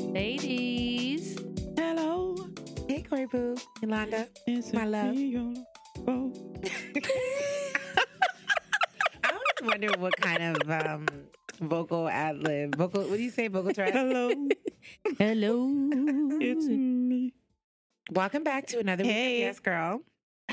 Ladies. Hello, Hey, Cori Boo, Yolanda. it's My love. me on the. I always wonder what kind of um, vocal ad lib, vocal, what do you say, vocal track? Hello, Hello. it's me. Welcome back to another week Hey. Yes Girl.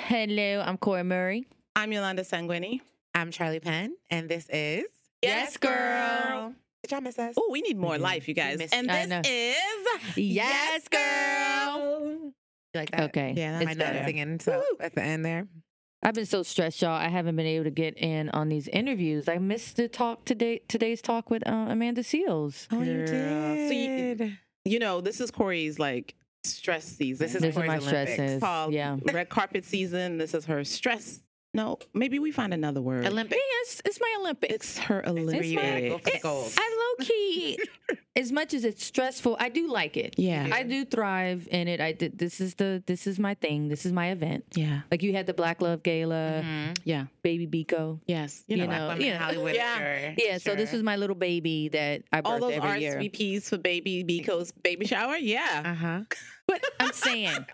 Hello. I'm Cori Murray. I'm Yolanda Sangweni. I'm Charli Penn, and this is Yes, girl. Did y'all miss us? Oh, we need more Mhm. life, you guys. missed And this is Yes, girl. You like that? Okay. Yeah, it's My nose better. singing so at the end there. I've been so stressed, y'all. I haven't been able to get in on these interviews. I missed the talk today. Today's talk with uh, Amanda Seales. Oh, you Girl. So you- did. you know this is Cori's like stress season. This is This is my Olympics. called Yeah. red carpet season. This is her stress. No, maybe we find another word. Olympic. Yes, it's my Olympics. It's her where you gotta Olympics. for the gold. I low key, as much as it's stressful, I do like it. Yeah. I do thrive in it. I did. This is the. This is my thing. This is my event. Yeah. Like you had the Black Love Gala, Mhm. Yeah. Baby Biko. Yes. You You know, know, Black women yeah. Hollywood. Yeah. sure, Yeah. So this was my little baby that I birth all those every year. RSVPs for baby Biko's baby shower. Yeah. Uh huh. But I'm saying,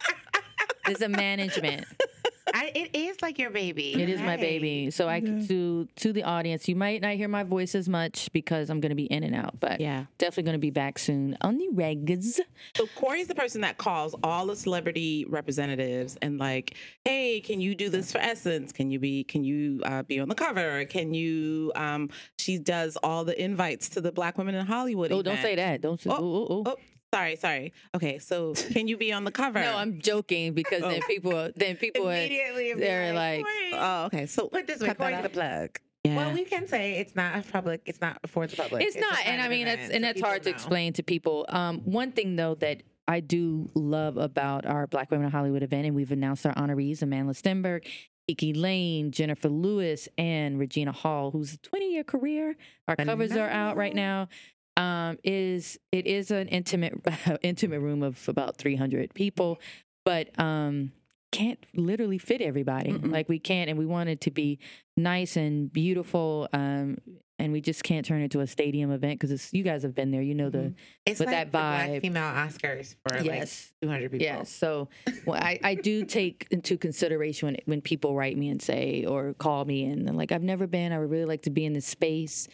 there's a management. I, it is like your baby. It is my baby. So I Yeah. to to the audience, you might not hear my voice as much because I'm going to be in and out, but Yeah. definitely going to be back soon on the regs. So Cori's the person that calls all the celebrity representatives and like, hey, can you do this for Essence? Can you be can you uh, be on the cover? Can you? Um, she does all the invites to the Black Women in Hollywood. Oh, don't say that. Don't say. Oh, Oh, oh, oh. Sorry, sorry. Okay, so can you be on the cover? No, I'm joking because then Oh. people then people Immediately, they're like, Cori. Oh, okay. So put this way, Cori's the plug. yeah. Well, we can say it's not a public. It's not for the public. it's a not, and I mean that's and that's hard to explain to people. Um, one thing though that I do love about our Black Women in Hollywood event, and we've announced our honorees: Amandla Stenberg, KiKi Layne, Jennifer Lewis, and Regina Hall, who's a 20 year career. Our covers are out right now. Um, is it is an intimate intimate room of about 300 people, but um, can't literally fit everybody. Mm-mm. Like we can't, and we want it to be nice and beautiful. Um, and we just can't turn it into a stadium event because you guys have been there. You know the It's But like that vibe- female Oscars for like yes. 200 people. Yes. So well, I, I do take into consideration when when people write me and say or call me and like I've never been. I would really like to be in this space.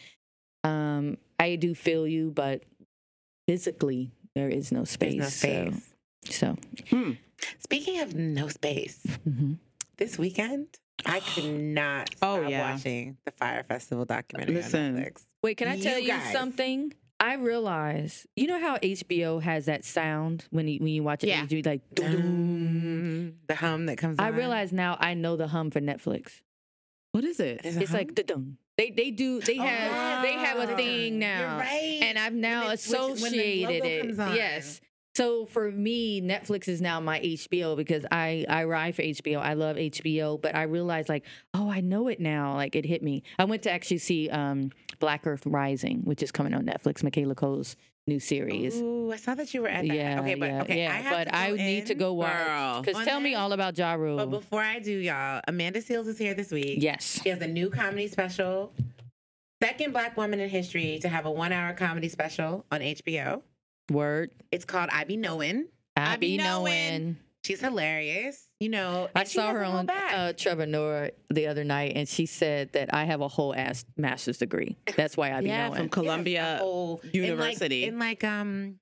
Um, I do feel you, but physically there is no space. no space. So, so Hmm. Speaking of no space, mhm. this weekend I could not stop Oh, yeah. watching the Fyre Festival documentary Listen. on Netflix. wait, can I tell you guys. something? I realize you know how HBO has that sound when you, when you watch it. Yeah. you like. dum, the hum that comes. I on. realize now I know the hum for Netflix. what is it? A It's like the dum. They they do they Oh, have they have a thing now. right. and I've now When it when associated it. Yes. So for me, Netflix is now my HBO because I I ride for HBO. I love HBO, but I realized like, oh, I know it now. Like it hit me. I went to actually see um, Black Earth Rising, which is coming on Netflix. Michaela Coel's new series. Ooh, I saw that you were at that. Yeah, okay, but yeah, okay, yeah. I have but to go I need to go watch. Because On tell me all about Ja Rule. But before I do, y'all, Amanda Seales is here this week. yes. She has a new comedy special. Second black woman in history to have a one hour comedy special on HBO. Word. It's called I Be Knowing. I, I be be knowing. Knowing. She's hilarious. You know, I saw her on uh, Trevor Noah the other night, and she said that I have a whole ass master's degree. That's why I be yeah, knowing. from Columbia. a whole- University. In like, in like um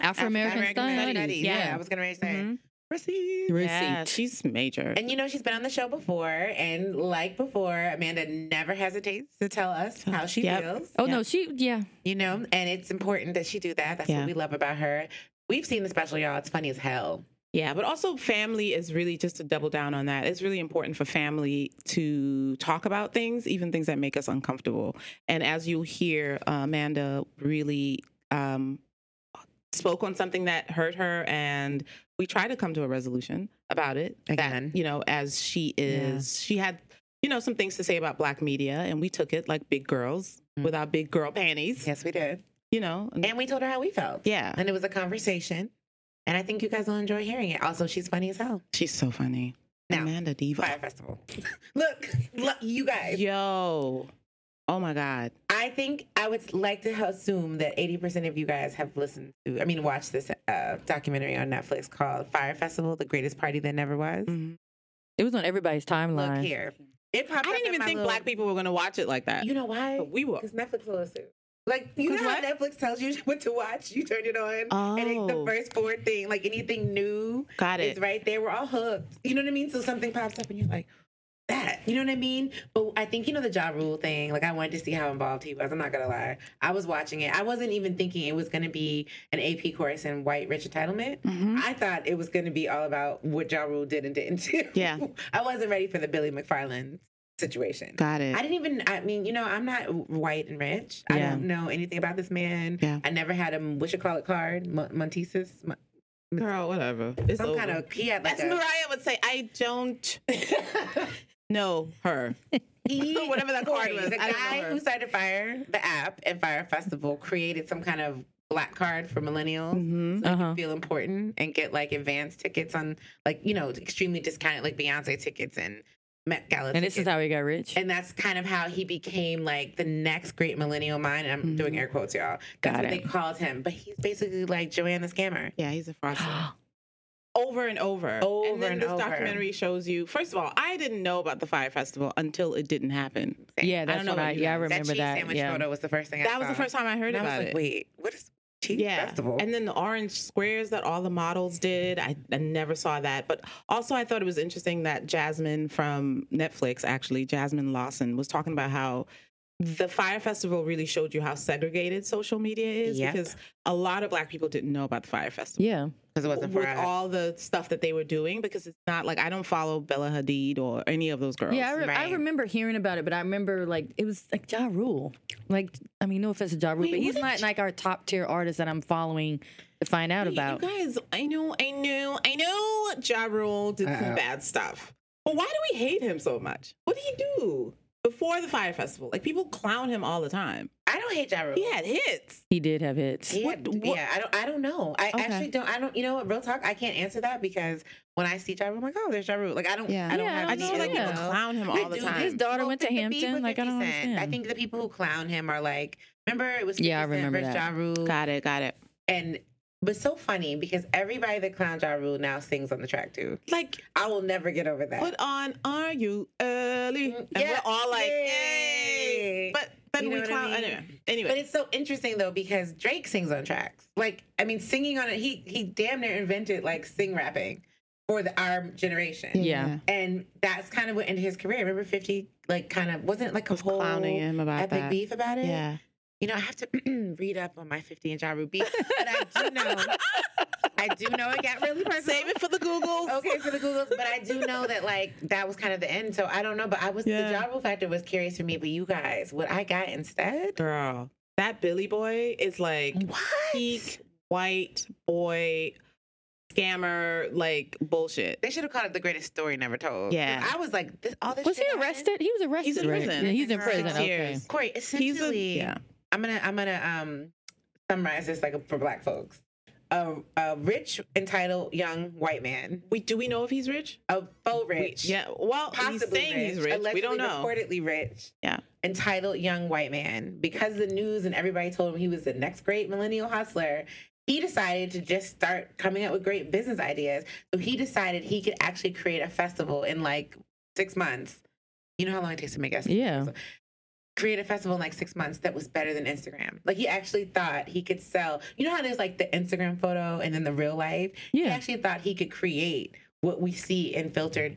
Afro American African-American studies. Yeah. Yeah. I was gonna say. Mhm. Receipt. Yeah, she's major. And you know, she's been on the show before, and like before, Amanda never hesitates to tell us how she Yep. feels. Oh Yeah. no, she yeah. You know, and it's important that she do that. That's Yeah. what we love about her. We've seen the special, y'all. It's funny as hell. Yeah, but also family is really just to double down on that. It's really important for family to talk about things, even things that make us uncomfortable. And as you hear, uh, Amanda really um, spoke on something that hurt her, and we try to come to a resolution about it. Again. That, you know, as she is, she had, you know, some things to say about Black media, and we took it like big girls Mm. with our big girl panties, Yes, we did. you know. And, And we told her how we felt. yeah, And it was a conversation. And I think you guys will enjoy hearing it. Also, she's funny as hell. she's so funny. Now, Amanda Diva. Fyre Festival. Let's Look, you guys. Yo. Oh my God. I think I would like to assume that 80% of you guys have listened to, I mean, watched this uh, documentary on Netflix called Fyre Festival, The Greatest Party That Never Was. Mhm. It was on everybody's timeline. Look here. It popped I didn't even think little- black people were going to watch it like that. You know why? But we will. Because Netflix will assume. Like, you know how what? Netflix tells you what to watch? You turn it on, and it's the Oh. first four thing, like anything new, Got is it. right there. We're all hooked. You know what I mean? So something pops up, and you're like, that. You know what I mean? But I think you know the Ja Rule thing. Like I wanted to see how involved he was. I'm not gonna lie. I was watching it. I wasn't even thinking it was gonna be an AP course in white rich entitlement. Mhm. I thought it was gonna be all about what Ja Rule did and didn't do. Yeah. I wasn't ready for the Billy McFarland situation. Got it. I didn't even. I mean, you know, I'm not white and rich. I don't know anything about this man. Yeah. I never had a what you call it card, Mon- Montesis, Mon- Girl, whatever. It's some over. kind of. He had like As a. Mariah would say, I don't know her. He, Whatever that card was, The I guy who started Fyre, the app, and Fyre Festival created some kind of black card for millennials. Mm-hmm. So Uh-huh. can feel important and get like advanced tickets on, like you know, extremely discounted, like Beyonce tickets and Met Gala. And this tickets. is how he got rich. And that's kind of how he became like the next great millennial mind. And I'm doing mm-hmm. air quotes, y'all. That's Got what it. they called him. But he's basically like Joanna Scammer. Yeah, he's a fraudster. over and over. Over and then and this over. documentary shows you. First of all, I didn't know about the Fyre Festival until it didn't happen. yeah, that's don't know what I. Yeah, I remember that cheese that. sandwich yeah. photo was the first thing I That was the first time I heard and I was like, it. wait, what is cheese yeah. festival? And then the orange squares that all the models did, I, I never saw that. But also, I thought it was interesting that Jasmine from Netflix, actually, Jasmine Lawson, was talking about how the Fyre Festival really showed you how segregated social media is Yep. because a lot of Black people didn't know about the Fyre Festival. Yeah. Because it wasn't for with us. all the stuff that they were doing because it's not like I don't follow Bella Hadid or any of those girls. Yeah, I, re- I remember hearing about it, but I remember like it was like Ja Rule. Like, I mean, no offense to Ja Rule, Wait, but he's not did like our top tier artist that I'm following to find out Hey, about. You guys, I know, I know, I know Ja Rule did Uh-oh. some bad stuff. But why do we hate him so much? What did he do before the Fyre Festival? Like people clown him all the time. I don't hate Ja Rule. He had hits. He did have hits. He had- What- what- yeah, I don't. I don't know. I Okay. actually don't. I don't. You know what? Real talk. I can't answer that because when I see Ja Rule, I'm like, oh, there's Ja Rule. Like I don't. Yeah. I don't Yeah, have. I don't just any feel like know. people idea. clown him all the time. His daughter Well, went to Hampton. Like I don't 50 Cent, I think the people who clown him are like, remember it was 50 Yeah, I remember versus that. Ja Rule, got it, got it. and but so funny because everybody that clowns Ja Rule now sings on the track too. Like, I will never get over that. put on Are You Early? Mm, And yeah, we're all like, yay. yay. But then You know we what I clown. mean? Anyway, anyway. But it's so interesting though because Drake sings on tracks. Like I mean, singing on it, he he damn near invented like sing rapping for the our generation. Yeah. And that's kind of what ended his career. Remember, Fifty like kind of wasn't it like a was whole clowning him about epic that. beef about it. Yeah. You know, I have to read up on my Fifty and Ja Rule but I do know, I do know it got really personal. Save it for the Googles. Okay, for the Googles, but I do know that like that was kind of the end. So I don't know, but I was Yeah. the Ja Rule factor was curious for me. But you guys, what I got instead? Girl, that Billy boy is like What? peak white boy scammer, like bullshit. They should have called it the greatest story never told. Yeah. I was like, this, all this. Was he shit happened? arrested? He was arrested. He's in right? prison. Yeah, he's in prison. Okay. years. Cori, He's essentially, a, yeah. I'm gonna I'm gonna um summarize this like for black folks. A, a rich, entitled young white man, We do we know if he's rich? a faux We- rich, yeah. Well, possibly he's saying rich, he's rich. We don't know. reportedly rich, Yeah. entitled young white man. Because the news and everybody told him he was the next great millennial hustler, he decided to just start coming up with great business ideas. So he decided he could actually create a festival in like six months. You know how long it takes to make a Yeah. Create a festival in like six months that was better than Instagram. Like he actually thought he could sell. You know how there's like the Instagram photo and then the real life. Yeah. He actually thought he could create what we see in filtered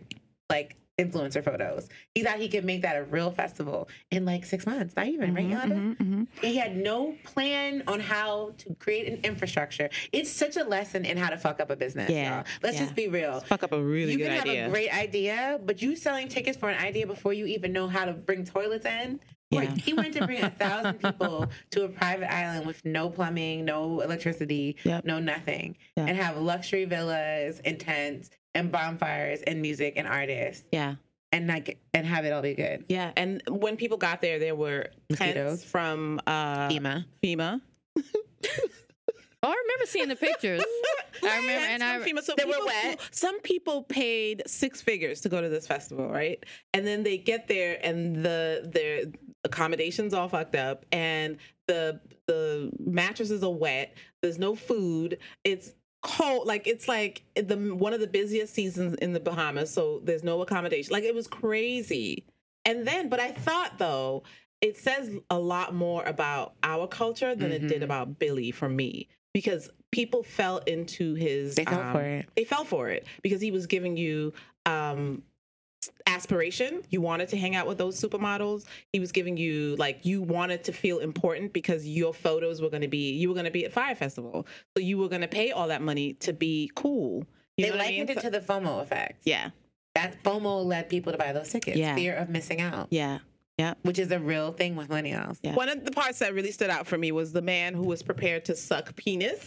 like influencer photos. He thought he could make that a real festival in like six months. Not even right, Mhm, Yolanda? mhm, mhm. He had no plan on how to create an infrastructure. It's such a lesson in how to fuck up a business. Yeah, y'all. Let's yeah. just be real. Fuck up a really you good can idea. have a great idea, but you selling tickets for an idea before you even know how to bring toilets in. Like, Yeah. he went to bring a thousand people to a private island with no plumbing, no electricity, Yep. no nothing, Yeah. and have luxury villas and tents and bonfires and music and artists yeah. and like and have it all be good. Yeah. And when people got there, there were Mosquitoes. tents from uh, FEMA. FEMA. Oh, I remember seeing the pictures. I remember, and I FEMA. So They were wet. some people paid six figures to go to this festival, right? And then they get there, and the their accommodations all fucked up, and the the mattresses are wet. There's no food. It's cold. Like it's like the one of the busiest seasons in the Bahamas, so there's no accommodation. Like it was crazy. And then, but I thought though. It says a lot more about our culture than it did Mhm. about Billy for me because people fell into his They fell um, for it. they fell for it because he was giving you um aspiration you wanted to hang out with those supermodels he was giving you like you wanted to feel important because your photos were going to be you were going to be at Fyre festival so you were going to pay all that money to be cool you They know what I mean? likened it to the FOMO effect. yeah That FOMO led people to buy those tickets. Yeah. Fear of missing out, Yeah. yeah which is a real thing with millennials. Yeah. One of the parts that really stood out for me was the man who was prepared to suck penis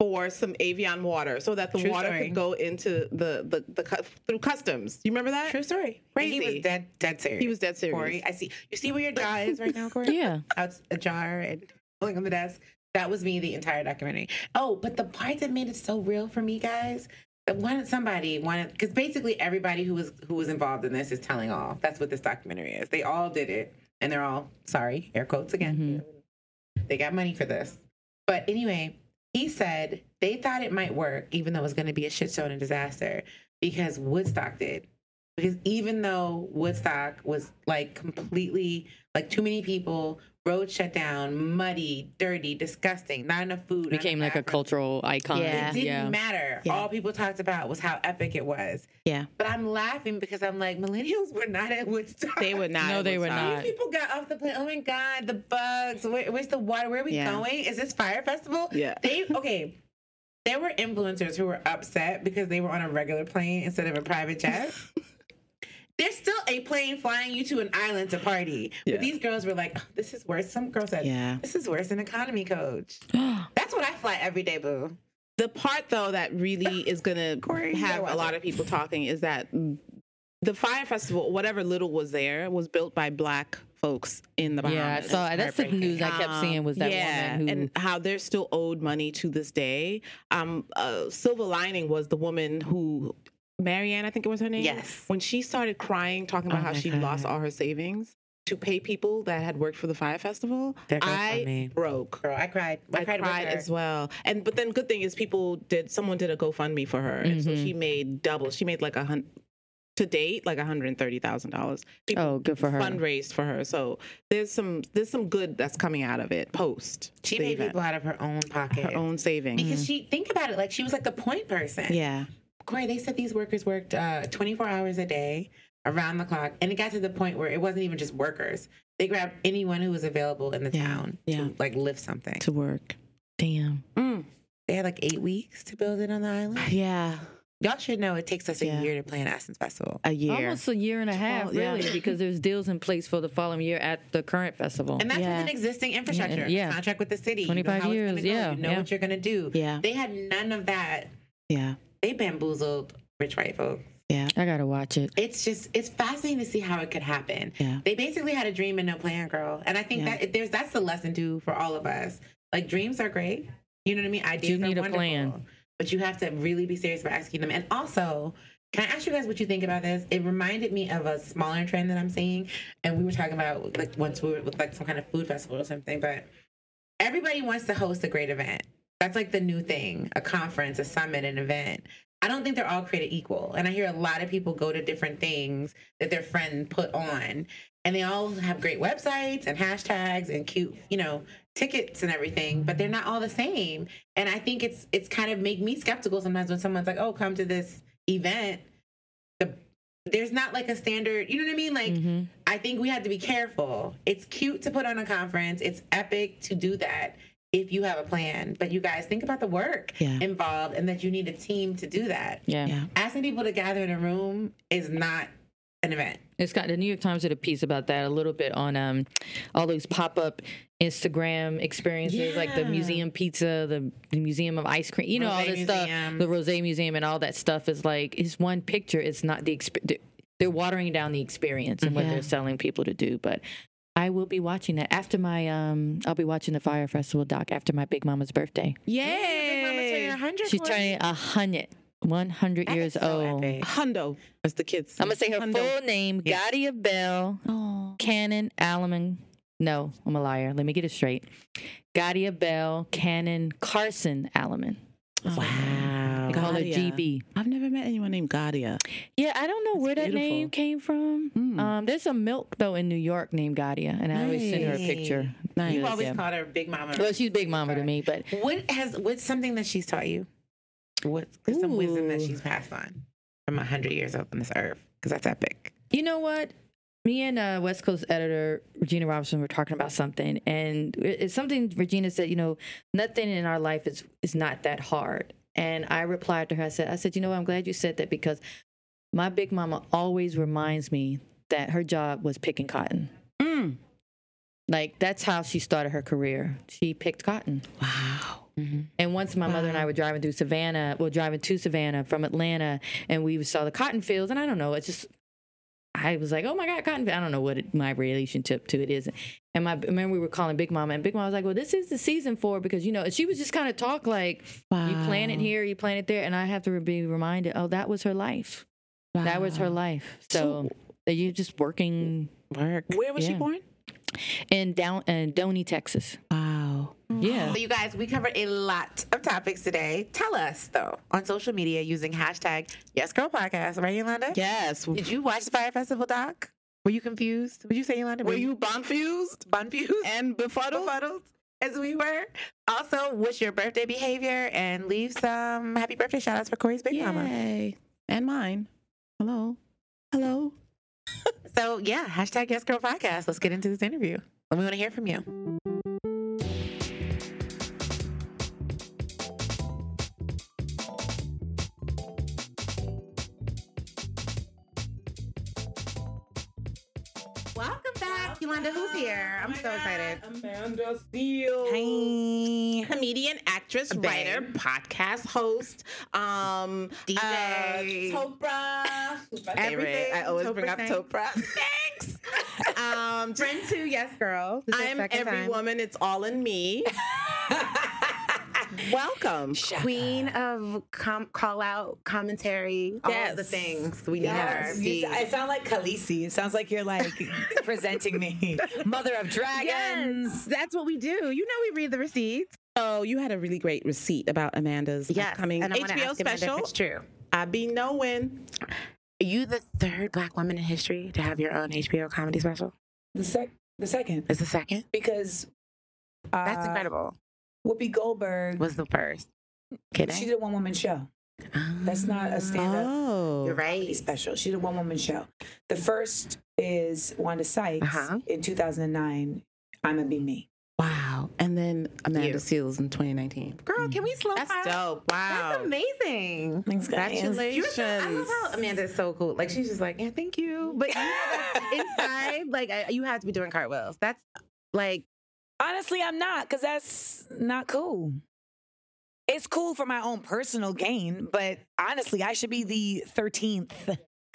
for some Evian water so that the True water story. could go into the the, the cu- through customs. You remember that? True story. And he Crazy. was dead, dead serious. He was dead serious. Cori, I see. You see where your jaw is right now, Cori? yeah. Out jar and pulling on the desk. That was me the entire documentary. Oh, but the part that made it so real for me, guys, that wanted somebody wanted because basically everybody who was who was involved in this is telling all. That's what this documentary is. They all did it, and they're all sorry, air quotes again. Mm-hmm. They got money for this. But anyway, he said they thought it might work, even though it was going to be a shit show and a disaster, because Woodstock did. Because even though Woodstock was like completely like too many people, roads shut down, muddy, dirty, disgusting, not enough food, Became enough like a cultural icon. Yeah. It didn't yeah. matter. Yeah. All people talked about was how epic it was. Yeah. But I'm laughing because I'm like, millennials were not at Woodstock. They were not. No, at they were not. These people got off the plane. Oh my god, the bugs. Where, where's the water? Where are we Yeah. going? Is this Fyre festival? Yeah. They okay. There were influencers who were upset because they were on a regular plane instead of a private jet. There's still a plane flying you to an island to party. Yeah. But these girls were like, "Oh, this is worse. Some girl said, Yeah. this is worse than economy coach. That's what I fly every day, boo. The part though that really is gonna you have gotta a watch lot of people talking is that the Fyre festival, whatever little was there, was built by black folks in the Bahamas. Yeah, I saw that's the news I kept Um, seeing was that yeah, woman who and how they're still owed money to this day. Um, uh, silver lining was the woman who Marianne, I think it was her name. Yes. When she started crying, talking about Oh how she God. lost all her savings to pay people that had worked for the Fyre festival, There I for me. broke. Girl, I cried. I, I cried, cried, as well. And but then good thing is people did someone did a GoFundMe for her, and so she mm-hmm. made double. She made like a hundred to date like one hundred and thirty thousand dollars. Oh, good for her. Fundraised for her, so there's some there's some good that's coming out of it post. She made paid event. people out of her own pocket. her own savings. Because she think about it, like she was like the point person. yeah, Cori, they said these workers worked uh, 24 hours a day around the clock. And it got to the point where it wasn't even just workers. They grabbed anyone who was available in the Yeah, town yeah. to like lift something. to work. damn. Mm, They had like eight weeks to build it on the island. yeah, Y'all should know it takes us a Yeah. year to plan Essence Festival. a year. Almost a year and a half, Twelve, yeah. really, because there's deals in place for the following year at the current festival. And that's Yeah. with an existing infrastructure. yeah. Contract with the city. You know 25 how years, gonna go. yeah, You know yeah. what you're going to do. Yeah, They had none of that. yeah, They bamboozled rich white folks. yeah, I gotta watch it. It's just, it's fascinating to see how it could happen. yeah. They basically had a dream and no plan, girl. And I think Yeah. that there's that's the lesson too for all of us. Like dreams are great. You know what I mean? Ideas you need are a plan. But you have to really be serious about asking them. And also, can I ask you guys what you think about this? It reminded me of a smaller trend that I'm seeing. And we were talking about like once we were with like some kind of food festival or something, but everybody wants to host a great event. That's like the new thing, a conference, a summit, an event. I don't think they're all created equal. And I hear a lot of people go to different things that their friend put on. And they all have great websites and hashtags and cute, you know, tickets and everything, but they're not all the same. And I think it's it's kind of make me skeptical sometimes when someone's like, "Oh, come to this event." The there's not like a standard, you know what I mean? Like Mhm. I think we have to be careful. It's cute to put on a conference. It's epic to do that if you have a plan. But you guys think about the work Yeah. involved and that you need a team to do that. Yeah. Yeah. Asking people to gather in a room is not an event. It's got the New York Times did a piece about that a little bit on um all those pop up Instagram experiences like the museum pizza, the, the museum of ice cream, you know, all Rosé this stuff. The Rose Museum and all that stuff is like it's one picture. It's not the exp- they're watering down the experience and what Yeah. they're selling people to do. But I I will be watching that after my um. I'll be watching the Fyre Festival doc after my Big Mama's birthday. Yay! She's turning a hundred. 100 years old. Hundo, as the kids. I'm gonna say her Hundo. full name: Yeah. Gadia Bell Oh. Cannon Alaman. No, I'm a liar. Let me get it straight. Gadia Bell Cannon Carson Alaman. Wow. They call her GB. I've never met anyone named Gadia. Yeah, I don't know where that name came from. Mm. Um, there's a milk though in New York named Gadia, and I always send her a picture. Nice. You Yeah, always yeah. called her Big Mama. Well, she's Big Mama to me, but What has what's something that she's taught you? What's some wisdom that she's passed on from a hundred years old on this earth? Because that's epic. You know what? Me and uh, West Coast editor Regina Robinson were talking about something, and it's something Regina said. You know, nothing in our life is is not that hard. And I replied to her. I said, I said, you know, what? I'm glad you said that because my big mama always reminds me that her job was picking cotton. Mm. Like that's how she started her career. She picked cotton. Wow. And once my mother and I were driving through Savannah, well, driving to Savannah from Atlanta, and we saw the cotton fields, and I don't know, it's just, I was like, oh my God, cotton. I don't know what it, my relationship to it is. And my, I remember we were calling Big Mama, and Big Mama was like, well, this is the season for because, you know, and she was just kind of talk like, you plant it here, you plant it there. And I have to be reminded, oh, that was her life. That was her life. So, that you're just working Work. Where was she born? In down uh, in Doney, Texas. Wow. Yeah. So you guys, we covered a lot of topics today. Tell us though on social media using hashtag Yes Girl Podcast, right, Yolanda? Yes. Did you watch the Fyre Festival doc? Were you confused? Would you say, Yolanda? Were you bonfused? Bonfused and befuddled? befuddled as we were? Also, what's your birthday behavior? And leave some happy birthday shout outs for Cori's Big Mama. And mine. Hello. Hello. So yeah, hashtag Yes Girl Podcast. Let's get into this interview. We want to hear from you. Welcome back, Yolanda. Who's here? I'm so excited. Amanda Steele. Hey. Comedian, actress, Babe. writer, podcast host, um, DJ. uh, Topra. Who's? Everything I always bring up Topra Topra. Thanks. um, Friend to Yes Girl. I'm every time. woman. It's all in me. Welcome. Queen of com- call out commentary, all of the things we Yes. need You- I sound like Khaleesi. It sounds like you're like presenting me. Mother of dragons. Yes, that's what we do. You know, we read the receipts. Oh, you had a really great receipt about Amanda's upcoming and I HBO ask Amanda if special. It's true. I be knowing. Are you the third Black woman in history to have your own HBO comedy special? The sec the second. Is the second? Because uh, That's incredible. Whoopi Goldberg Was the first? Kidding? she did a one woman show. That's not a stand up Oh, You're right. special. She did a one woman show. The first is Wanda Sykes Uh-huh. in 2009. I'ma be me. Wow. And then Amanda You. Seales in 2019. Girl, can we slow That's clap? dope. Wow. That's amazing. Thanks, guys. Congratulations. You're so, I love how Amanda's so cool. Like she's just like, yeah, thank you. But you know, inside, like I, you have to be doing cartwheels. That's like Honestly, I'm not because that's not cool. It's cool for my own personal gain, but honestly, I should be the 13th.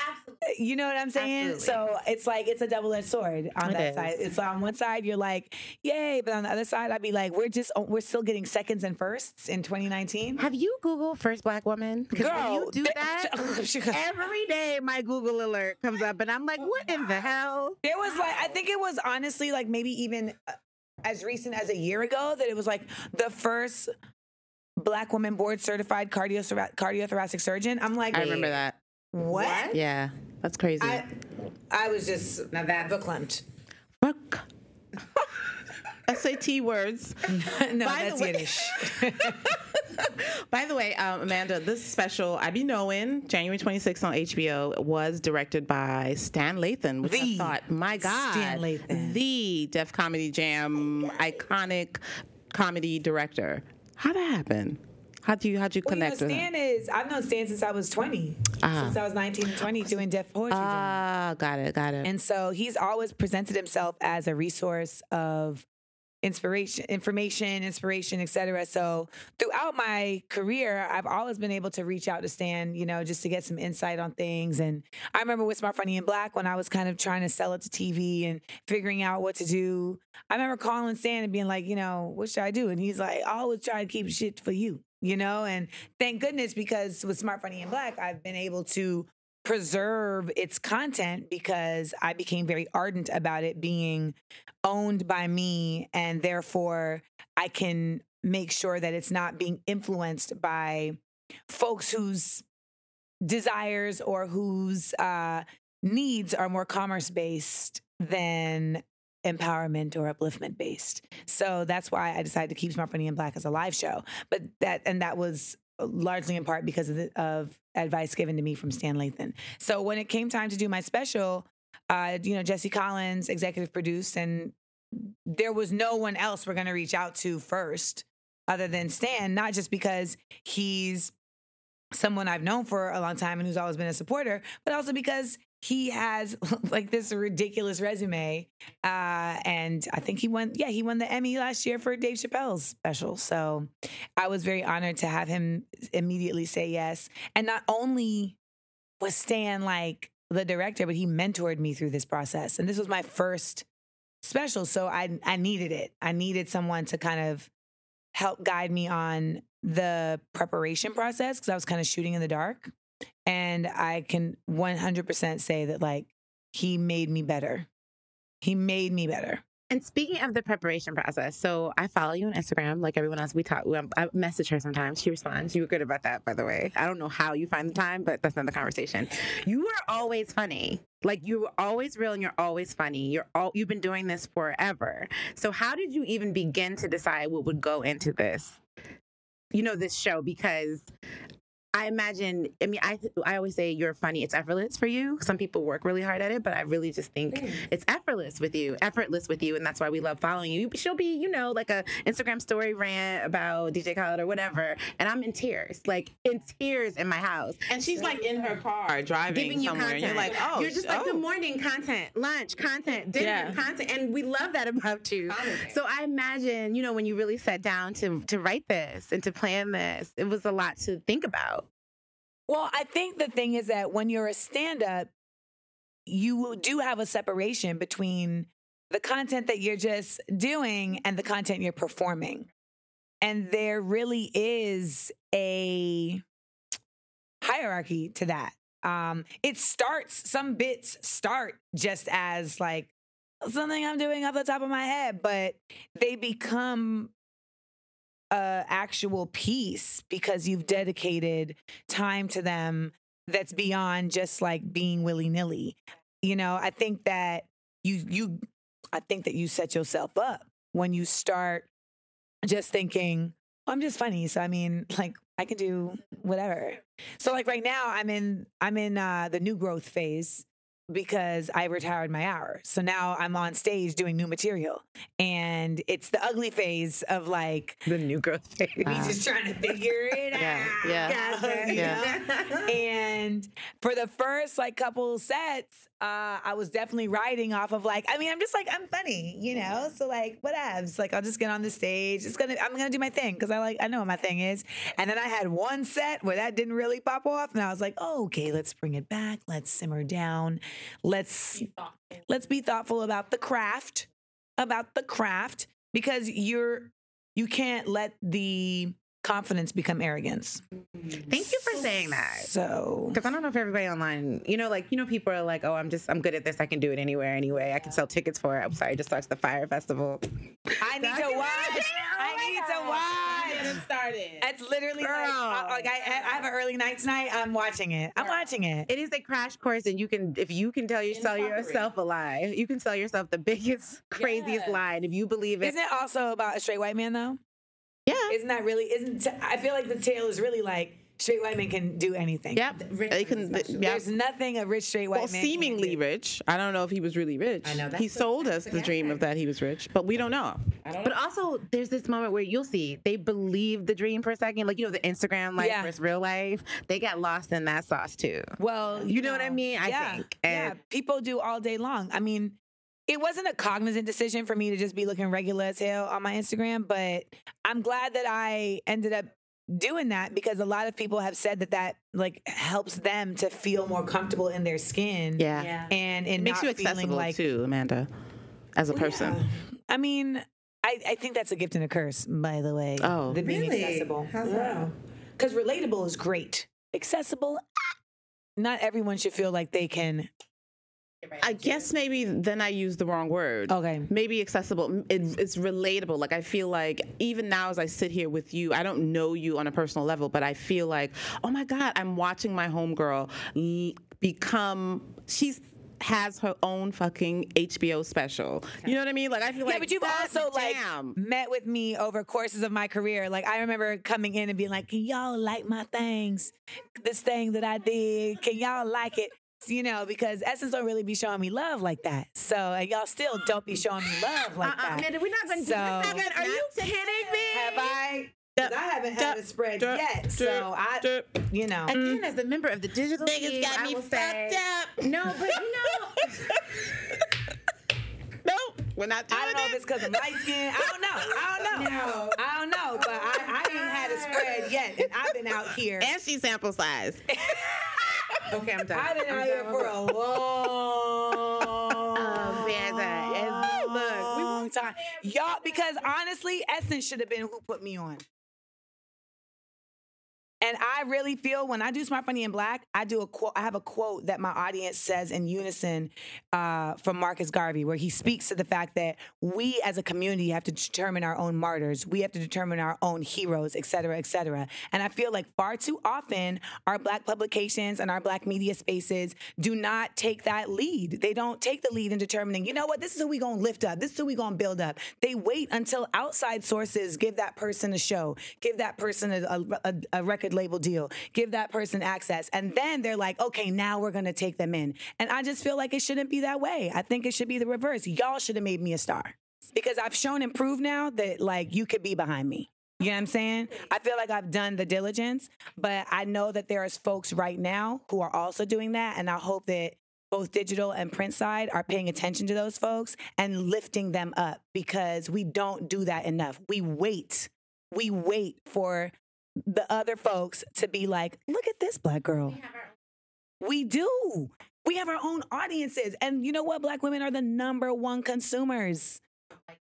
Absolutely. You know what I'm saying? Absolutely. So it's like it's a double edged sword on It that is. side. It's on one side you're like, yay, but on the other side I'd be like, we're just oh, we're still getting seconds and firsts in 2019. Have you Googled first black woman? Because when you do that, every day my Google alert comes up, and I'm like, what in the hell? It was like, I think it was honestly like maybe even uh, as recent as a year ago that it was like the first black woman board certified cardio cardiothoracic surgeon. I'm like, I remember that. What? Yeah. That's crazy. I, I was just Now that's verklempt. Fuck. SAT words. no, By that's the way- Yiddish. By the way, um, Amanda, this special, I Be Knowing, January 26th on HBO, was directed by Stan Lathan, which I thought, my God, Stan Lathan. the Def Comedy Jam iconic comedy director. How'd that happen? How'd you, how'd you Well, you know, connect? Stan is, I've known Stan since I was 20, Uh-huh. since I was 19 and 20 doing Def Poetry. Ah, got it, got it. And so he's always presented himself as a resource of inspiration, information, inspiration, etc. So throughout my career, I've always been able to reach out to Stan, you know, just to get some insight on things. And I remember with Smart Funny and Black when I was kind of trying to sell it to TV and figuring out what to do. I remember calling Stan and being like, you know, what should I do? And he's like, I always try to keep shit for you, you know. And thank goodness because with Smart Funny and Black, I've been able to preserve its content because I became very ardent about it being owned by me and therefore I can make sure that it's not being influenced by folks whose desires or whose uh, needs are more commerce based than empowerment or upliftment based. So that's why I decided to keep Smart Funny and Black as a live show. But that and that was largely in part because of, the, of advice given to me from Stan Lathan. So when it came time to do my special, uh, you know, Jesse Collins executive produced, and there was no one else we're going to reach out to first other than Stan, not just because he's someone I've known for a long time and who's always been a supporter, but also because he has like this ridiculous resume. Uh, and I think he won, yeah, he won the Emmy last year for Dave Chappelle's special. So I was very honored to have him immediately say yes. And not only was Stan like the director, but he mentored me through this process. And this was my first special. So I, I needed it. I needed someone to kind of help guide me on the preparation process because I was kind of shooting in the dark. And I can 100% say that, like, he made me better. He made me better. And speaking of the preparation process, so I follow you on Instagram, like everyone else. We talk. Um, I message her sometimes. She responds. You were good about that, by the way. I don't know how you find the time, but that's not the conversation. You are always funny. Like you are always real and you're always funny. You're all you've been doing this forever. So how did you even begin to decide what would go into this? You know, this show because I imagine. I mean, I I always say you're funny. It's effortless for you. Some people work really hard at it, but I really just think mm. it's effortless with you, effortless with you, and that's why we love following you. She'll be, you know, like a Instagram story rant about DJ Khaled or whatever, and I'm in tears, like in tears in my house. And she's like in her car driving Giving you somewhere. Content. you're like, oh, you're just like oh. good morning content, lunch content, dinner yeah. content, and we love that about you. So I imagine, you know, when you really sat down to to write this and to plan this, it was a lot to think about. Well, I think the thing is that when you're a stand up, you do have a separation between the content that you're just doing and the content you're performing. And there really is a hierarchy to that. Um, it starts, some bits start just as like something I'm doing off the top of my head, but they become a actual piece because you've dedicated time to them that's beyond just like being willy-nilly. You know, I think that you you I think that you set yourself up when you start just thinking, I'm just funny. So I mean, like I can do whatever. So like right now I'm in I'm in uh the new growth phase because I retired my hour. So now I'm on stage doing new material. And it's the ugly phase of like the new growth phase. We just trying to figure it yeah, out. Yeah. yeah. and for the first like couple sets, uh, I was definitely riding off of like, I mean, I'm just like, I'm funny, you know? So like whatevs. Like I'll just get on the stage. It's gonna I'm gonna do my thing because I like I know what my thing is. And then I had one set where that didn't really pop off. And I was like, oh, okay, let's bring it back. Let's simmer down let's let's be thoughtful about the craft about the craft because you're you can't let the confidence become arrogance. Thank you for saying that. So, because I don't know if everybody online, you know, like you know, people are like, "Oh, I'm just, I'm good at this. I can do it anywhere, anyway. I can sell tickets for it." I'm sorry, just watched the Fyre Festival. I need to watch. I need to oh watch. Get it started. It's literally Girl. like, like I, I, have an early night tonight. I'm watching it. I'm watching it. It is a crash course, and you can, if you can tell you sell yourself a lie, you can sell yourself the biggest, craziest yes. lie. And if you believe it, isn't it also about a straight white man though? Yeah. Isn't that really? Isn't I feel like the tale is really like straight white men can do anything. Yep. They can. Yep. There's nothing a rich straight white man. well, man. seemingly rich. I don't know if he was really rich. I know. he sold us the dream of that he was rich, but we don't know. I don't but know. also, there's this moment where you'll see they believe the dream for a second, like you know the Instagram life yeah. versus real life. They get lost in that sauce too. Well, you, you know, know, what I mean. I yeah, think. And yeah, people do all day long. I mean, it wasn't a cognizant decision for me to just be looking regular as hell on my Instagram, but I'm glad that I ended up doing that because a lot of people have said that that like helps them to feel more comfortable in their skin. Yeah. Yeah. And it It makes you accessible like too, Amanda, as a person. Yeah. I mean, I, I think that's a gift and a curse, by the way. Oh. the being Really? accessible. How's that? Because relatable is great. Accessible, ah, not everyone should feel like they can. I guess maybe then I used the wrong word. Okay. Maybe accessible. It, it's relatable. Like I feel like even now as I sit here with you, I don't know you on a personal level, but I feel like, oh my God, I'm watching my homegirl become. She's has her own fucking HBO special. You know what I mean? Like I feel like. yeah, but you've God also like damn. met with me over courses of my career. Like I remember coming in and being like, "Can y'all like my things? This thing that I did, can y'all like it?" You know, because Essence don't really be showing me love like that. So and y'all still don't be showing me love like Uh-uh, that. Amanda, we're not going to So- do this. Are you kidding me? Have I? 'Cause I haven't had a spread duh, yet, so I, duh. you know. Again, as a member of the digital Niggas team, got I me will say, fucked up. No, but you know, Nope, we're not doing I don't know if it's because of my skin. I don't know. I don't know. No. I don't know. But I, I ain't had a spread yet, and I've been out here. and she sample size. okay, I'm done. I've been I'm out here for a long, oh, Amanda, it's- look, we long time, y'all. Because honestly, Essence should have been who put me on. And I really feel when I do Smart Funny in Black, I do a quote. I have a quote that my audience says in unison uh, from Marcus Garvey, where he speaks to the fact that we as a community have to determine our own martyrs, we have to determine our own heroes, et cetera, et cetera. And I feel like far too often our Black publications and our Black media spaces do not take that lead. They don't take the lead in determining, you know what, this is who we gonna lift up, this is who we gonna build up. They wait until outside sources give that person a show, give that person a, a, a, a record label deal, give that person access. And then they're like, okay, now we're gonna take them in. And I just feel like it shouldn't be that way. I think it should be the reverse. Y'all should have made me a star. Because I've shown and proved now that like you could be behind me. You know what I'm saying? I feel like I've done the diligence, but I know that there is folks right now who are also doing that. And I hope that both digital and print side are paying attention to those folks and lifting them up because we don't do that enough. We wait. We wait for the other folks to be like, look at this black girl. We do. We have our own audiences. And you know what? Black women are the number one consumers.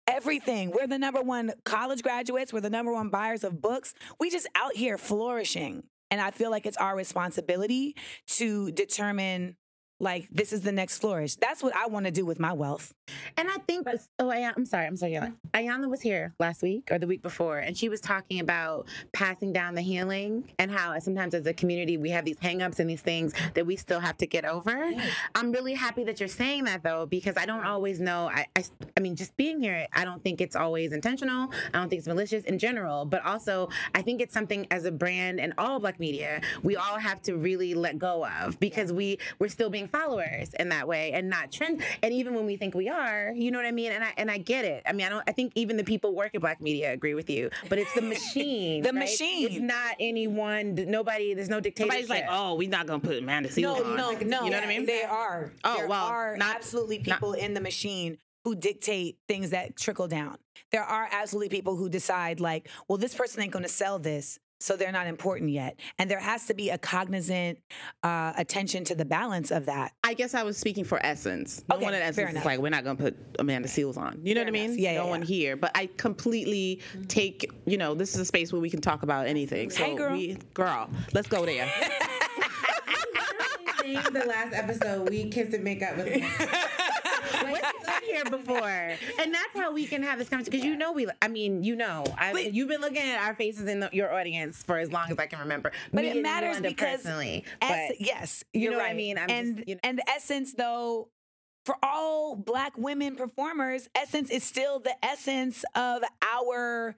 Everything. We're the number one college graduates. We're the number one buyers of books. We just out here flourishing. And I feel like it's our responsibility to determine like this is the next flourish. That's what I want to do with my wealth. And I think, oh, I, I'm sorry, I'm sorry. Ayana. Mm-hmm. Ayana was here last week or the week before, and she was talking about passing down the healing and how sometimes as a community we have these hangups and these things that we still have to get over. I'm really happy that you're saying that though, because I don't always know. I, I, I mean, just being here, I don't think it's always intentional. I don't think it's malicious in general, but also I think it's something as a brand and all Black media we all have to really let go of because we we're still being followers in that way and not trend. And even when we think we are, you know what I mean. And I and I get it. I mean, I don't. I think even the people work at Black media agree with you. But it's the machine. The right? machine. It's not anyone. Nobody. There's no dictatorship. Nobody's like, oh, we're not gonna put Amanda Seales No, on. no, no. You know what I mean? They are. Oh, there well, are not- absolutely not- people in the machine who dictate things that trickle down. There are absolutely people who decide, like, well, this person ain't going to sell this. So they're not important yet. And there has to be a cognizant uh, attention to the balance of that. I guess I was speaking for Essence. No Okay, one at fair Essence is enough. like, we're not gonna put Amanda Seales on. You know Fair what I mean? enough. Yeah, no yeah, one yeah. here. But I completely take. You know, this is a space where we can talk about anything. So Hey, girl. we, girl, let's go there. the last episode, we kissed and make up with. Like, she's been here before, and that's how we can have this conversation. Because you know, we. I mean, you know, I, But- you've been looking at our faces in the, your audience for as long as I can remember. But Me it matters Yolanda because personally, Ess- but yes, you you're know what I mean? I'm and just, you know- and the essence, though, for all Black women performers, essence is still the essence of our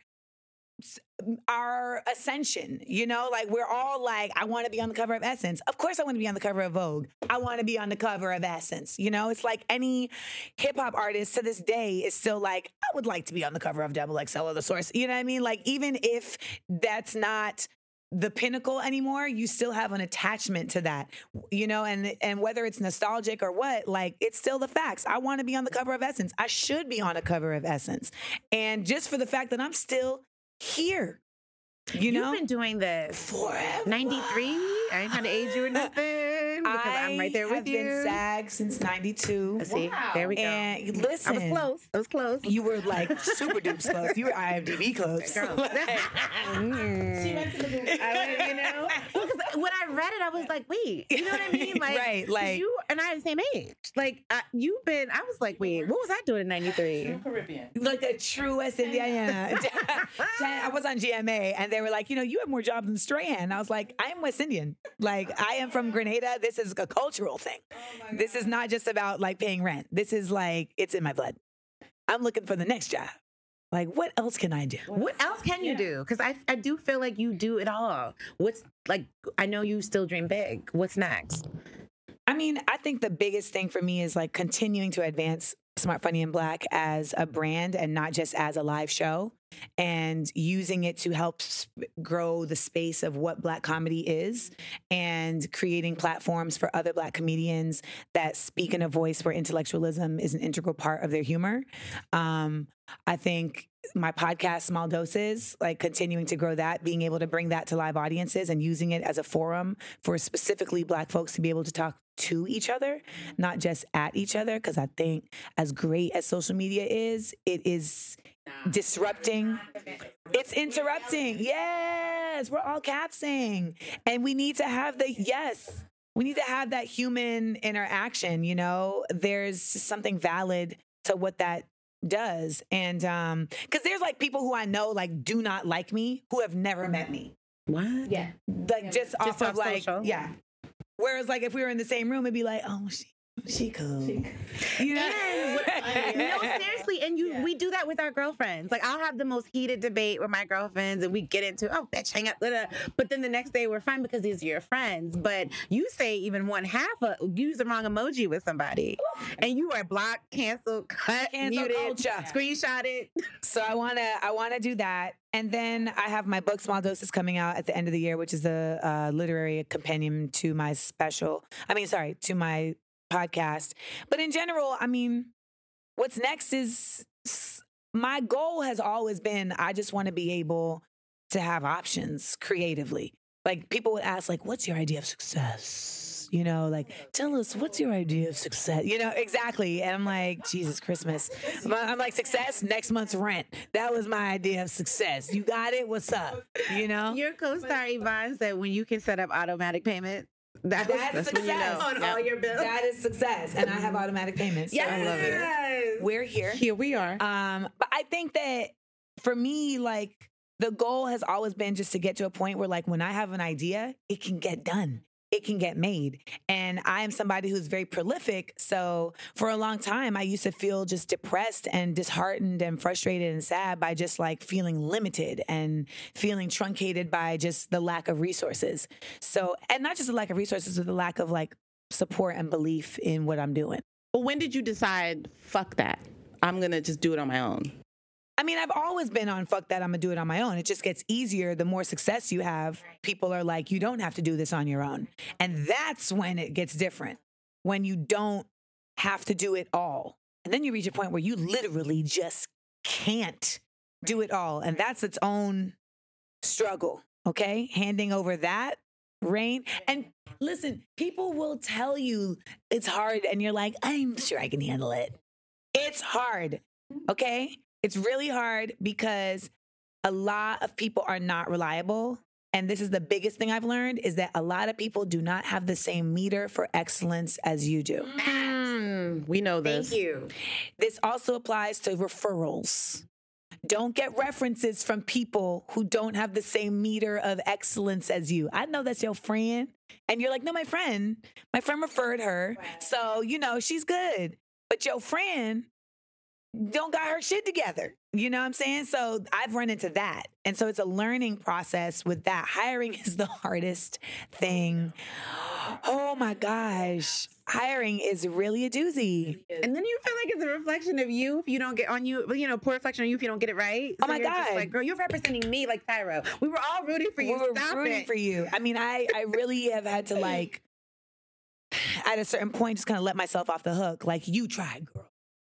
our ascension. You know, like we're all like, I want to be on the cover of Essence. Of course, I want to be on the cover of Vogue. I want to be on the cover of Essence. You know, it's like any hip hop artist to this day is still like, I would like to be on the cover of Double XL or the Source. You know what I mean? Like even if that's not the pinnacle anymore, you still have an attachment to that, you know, and and whether it's nostalgic or what, like it's still the facts. I want to be on the cover of Essence. I should be on a cover of Essence, and just for the fact that I'm still here, you You've know, been doing this forever. 93. I ain't trying to age you or nothing because I am right there with you. been SAG since '92, uh, See, there we go. and I listen, was close. I was close. You were like super duper close. You were IMDb close. Girl. I mean, you know, well, 'cause when I read it, I was like, wait, you know what I mean? Like, Right, 'cause like- you and I are the same age. Like, I, you've been. I was like, wait, what was I doing in '93? Caribbean. like a true West Indiana. I was on GMA and they were like, you know, you have more jobs than Strahan. I was like, I am West Indian. Like, I am from Grenada. This is a cultural thing. this is not just about like paying rent. This is like, it's in my blood. I'm looking for the next job. Like, what else can I do? What else can you do? Because I, I do feel like you do it all. What's like? I know you still dream big. What's next? I mean, I think the biggest thing for me is like continuing to advance Smart Funny and Black as a brand and not just as a live show and using it to help grow the space of what black comedy is and creating platforms for other black comedians that speak in a voice where intellectualism is an integral part of their humor. Um, I think my podcast, Small Doses, like continuing to grow that, being able to bring that to live audiences and using it as a forum for specifically Black folks to be able to talk to each other, not just at each other. Because I think, as great as social media is, it is disrupting. It's interrupting. Yes, we're all capsing. And we need to have the, yes, we need to have that human interaction. You know, there's something valid to what that does. And um, because there's like people who I know like do not like me who have never met me. What? Yeah. Like just, off Just of off like, social? yeah. Whereas like if we were in the same room, it'd be like, oh, she, she cool. You know? And no, seriously, and you we do that with our girlfriends. Like I'll have the most heated debate with my girlfriends, and we get into oh bitch, hang up, blah, blah. but then the next day we're fine because these are your friends. But you say even one half of use the wrong emoji with somebody, and you are blocked, canceled, cut, Cancel muted, culture. screenshot it. So I wanna I wanna do that, and then I have my book Small Doses coming out at the end of the year, which is a uh, literary companion to my special. I mean, sorry, to my podcast. But in general, I mean, what's next is my goal has always been I just want to be able to have options creatively. Like people would ask, like, "What's your idea of success?" You know, like, tell us what's your idea of success. You know, exactly. And I'm like, Jesus, Christmas. I'm, like, success next month's rent. That was my idea of success. You got it. What's up? You know, Your co-star Yvonne said when you can set up automatic payment, that was- that's, success. you know. On Yep. all your bills. That is success, and I have automatic payments. So I love it. Yes. We're here. Here we are. Um, but I think that for me, like the goal has always been just to get to a point where, like, when I have an idea, it can get done. It can get made. And I am somebody who's very prolific. So for a long time, I used to feel just depressed and disheartened and frustrated and sad by just like feeling limited and feeling truncated by just the lack of resources. So, and not just the lack of resources, but the lack of like support and belief in what I'm doing. But when did you decide, fuck that? I'm going to just do it on my own? I mean, I've always been on fuck that, I'm gonna do it on my own. It just gets easier the more success you have. People are like, you don't have to do this on your own. And that's when it gets different. When you don't have to do it all. And then you reach a point where you literally just can't do it all. And that's its own struggle. Okay. Handing over that reign. And listen, people will tell you it's hard, and you're like, I'm sure I can handle it. It's hard. Okay. It's really hard because a lot of people are not reliable. And this is the biggest thing I've learned is that a lot of people do not have the same meter for excellence as you do. Mm, we know this. Thank you. This also applies to referrals. Don't get references from people who don't have the same meter of excellence as you. I know that's your friend. And you're like, no, my friend, my friend referred her. So, you know, she's good. But your friend don't got her shit together. You know what I'm saying? So I've run into that. And so it's a learning process with that. Hiring is the hardest thing. Oh my gosh. Hiring is really a doozy. And then you feel like it's a reflection of you if you don't get on you. You know, poor reflection on you if you don't get it right. Oh my you're just God. like, girl, you're representing me like Tyra. We were all rooting for you. we were Stop rooting it. for you. I mean, I I really have had to like at a certain point just kind of let myself off the hook. Like you tried, girl.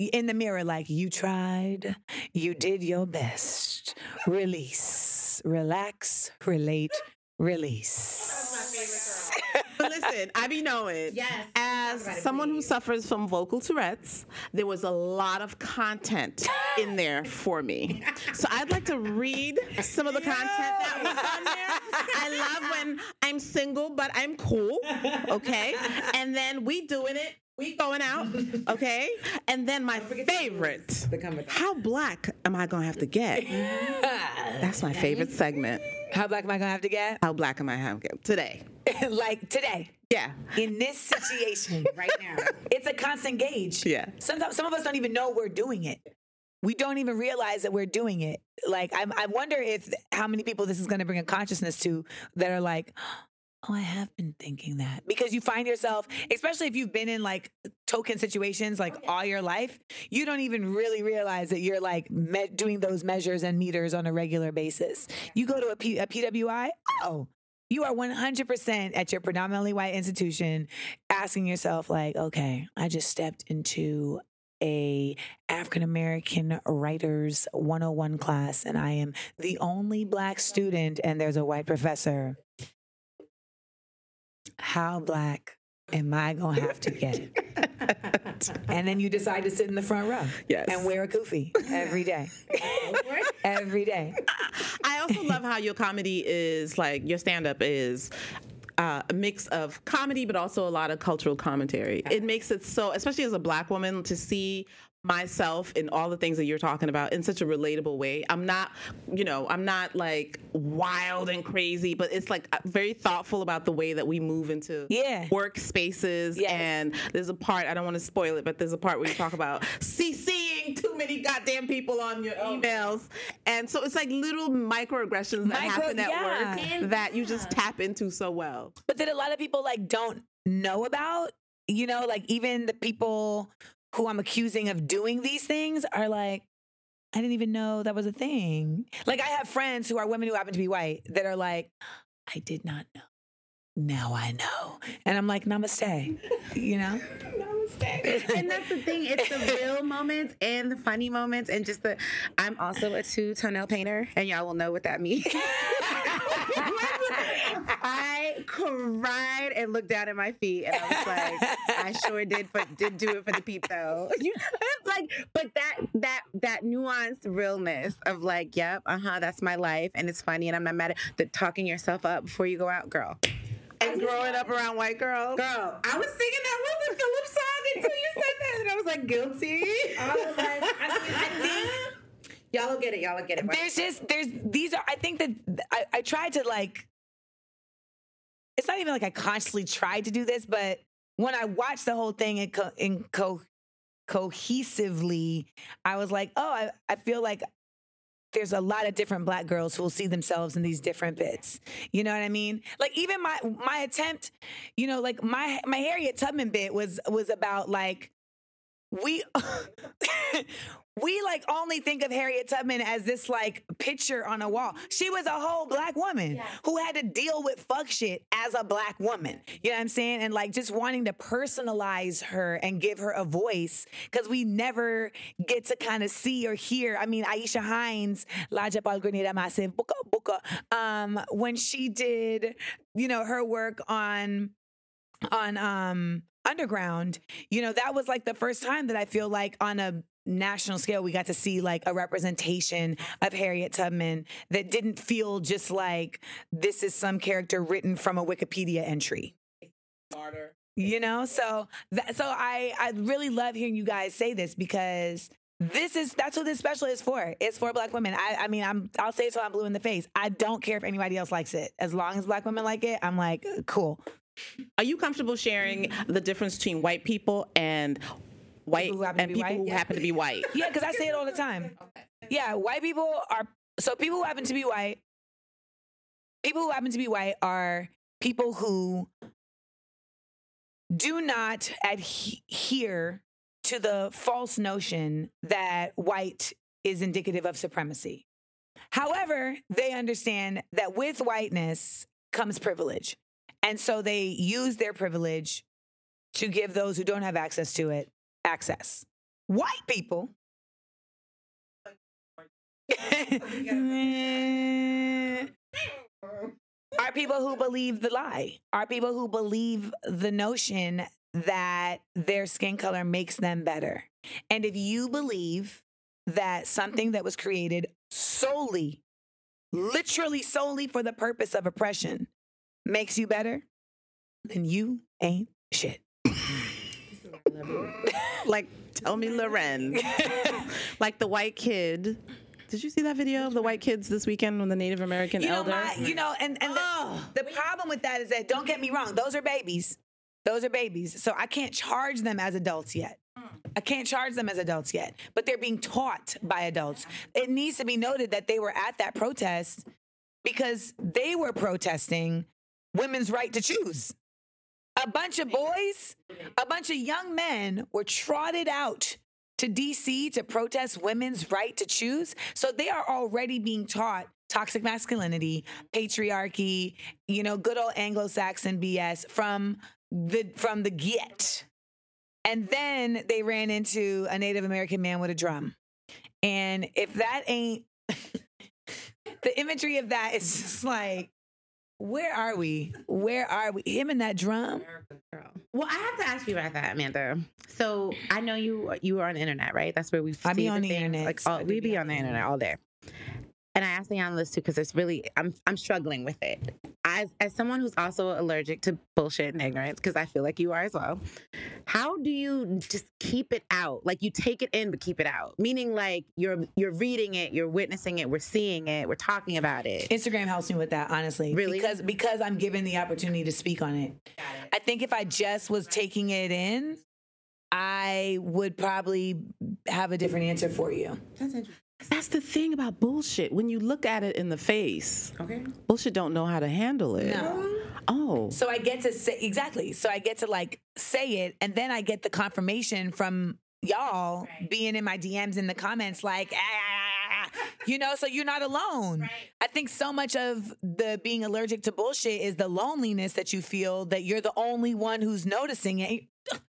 In the mirror, like you tried, you did your best. Release, relax, relate, release. But listen, I be knowing. Yes. As someone who suffers from vocal Tourette's, there was a lot of content in there for me. So I'd like to read some of the content that was on there. I love when I'm single, but I'm cool. Okay. And then we doing it. We going out. Okay. And then my favorite. How black am I gonna have to get? That's my favorite segment. How black am I gonna have to get? How black am I have to get today? like today, Yeah. in this situation, right now. it's a constant gauge. Yeah. Sometimes some of us don't even know we're doing it. We don't even realize that we're doing it. Like I, I wonder if how many people this is going to bring a consciousness to that are like, oh, I have been thinking that because you find yourself, especially if you've been in like token situations like all your life, you don't even really realize that you're like me- doing those measures and meters on a regular basis. You go to a, P- a PWI, oh. You are 100% at your predominantly white institution asking yourself like, okay, I just stepped into a African American writers 101 class and I am the only black student and there's a white professor. How black am I going to have to get? and then you decide to sit in the front row Yes. and wear a kufi every day. every day. I also love how your comedy is like your stand up is uh, a mix of comedy, but also a lot of cultural commentary. It makes it so, especially as a black woman, to see myself in all the things that you're talking about in such a relatable way. I'm not, you know, I'm not like wild and crazy, but it's like uh, very thoughtful about the way that we move into Yeah. workspaces. Yes. And there's a part, I don't want to spoil it, but there's a part where you talk about CCing too many goddamn people on your emails. And so it's like little microaggressions that Micro- happen at yeah. work that you just tap into so well. but that a lot of people like don't know about you know like even the people who i'm accusing of doing these things are like i didn't even know that was a thing. Like i have friends who are women who happen to be white that are like i did not know. Now i know. And i'm like namaste you know and that's the thing. It's the real moments and the funny moments, and just the. I'm also a two toenail painter, and y'all will know what that means. I cried and looked down at my feet, and I was like, I sure did, but did do it for the peep though. Like, but that that that nuanced realness of like, yep, uh huh, that's my life, and it's funny, and I'm not mad at the talking yourself up before you go out, girl. And growing up around white girls. Girl, I was singing that Wilson Phillips song until you said that, and I was like guilty. Oh, I was like Y'all will get it. Y'all will get it. there's just there's these are i think that I, I tried to like it's not even like i consciously tried to do this but when i watched the whole thing in, co- in co- cohesively i was like oh I, I feel like there's a lot of different black girls who will see themselves in these different bits. You know what i mean? Like even my my attempt you know like my my harriet tubman bit was was about like we we like only think of Harriet Tubman as this like picture on a wall. She was a whole black woman who had to deal with fuck shit as a black woman. You know what I'm saying? And like just wanting to personalize her and give her a voice because we never get to kind of see or hear. I mean, Aisha Hinds, Laja Pal Grenada Massive, Buka Buka, um, when she did, you know, her work on on um underground you know that was like the first time that i feel like on a national scale we got to see like a representation of harriet tubman that didn't feel just like this is some character written from a wikipedia entry you know so that so i i really love hearing you guys say this because this is that's what this special is for. It's for black women. I, I mean, I'm I'll say it till I'm blue in the face. I don't care if anybody else likes it. As long as black women like it, I'm like, cool. Are you comfortable sharing the difference between white people and white People who happen to and be people white? who Yeah. happen to be white? Yeah, because I say it all the time. Yeah, white people are so people who happen to be white. People who happen to be white are people who do not adhere to the false notion that white is indicative of supremacy. However, they understand that with whiteness comes privilege. And so they use their privilege to give those who don't have access to it access. White people are people who believe the lie, are people who believe the notion that their skin color makes them better. And if you believe that something that was created solely, literally solely for the purpose of oppression makes you better, then you ain't shit. like, tell me, Loren. like the white kid. Did you see that video of the white kids this weekend when the Native American You know, elder? my, you know, and, and the, oh. the problem with that is that don't get me wrong, those are babies. Those are babies. So I can't charge them as adults yet. Hmm. I can't charge them as adults yet, but they're being taught by adults. It needs to be noted that they were at that protest because they were protesting women's right to choose. A bunch of boys, a bunch of young men were trotted out to DC to protest women's right to choose. So they are already being taught toxic masculinity, patriarchy, you know, good old Anglo-Saxon BS from the from the get. And then they ran into a Native American man with a drum. And if that ain't the imagery of that is just like, where are we? Where are we? Him and that drum. Well, I have to ask you about that, Amanda. So I know you you are on the internet, right? That's where we I be on the things, internet. Like all, we be on the internet all day. And I asked the analyst too because it's really I'm I'm struggling with it. As as someone who's also allergic to bullshit and ignorance, because I feel like you are as well. How do you just keep it out? Like you take it in but keep it out. Meaning like you're you're reading it, you're witnessing it, we're seeing it, we're talking about it. Instagram helps me with that, honestly. Really? Because because I'm given the opportunity to speak on it. I think if I just was taking it in, I would probably have a different answer for you. That's the thing about bullshit. When you look at it in the face, Okay. bullshit don't know how to handle it. No. Oh. So I get to say exactly. So I get to like say it, and then I get the confirmation from y'all being in my DMs in the comments, like, "Ah,", ah, ah, ah you know. So you're not alone. I think so much of the being allergic to bullshit is the loneliness that you feel that you're the only one who's noticing it.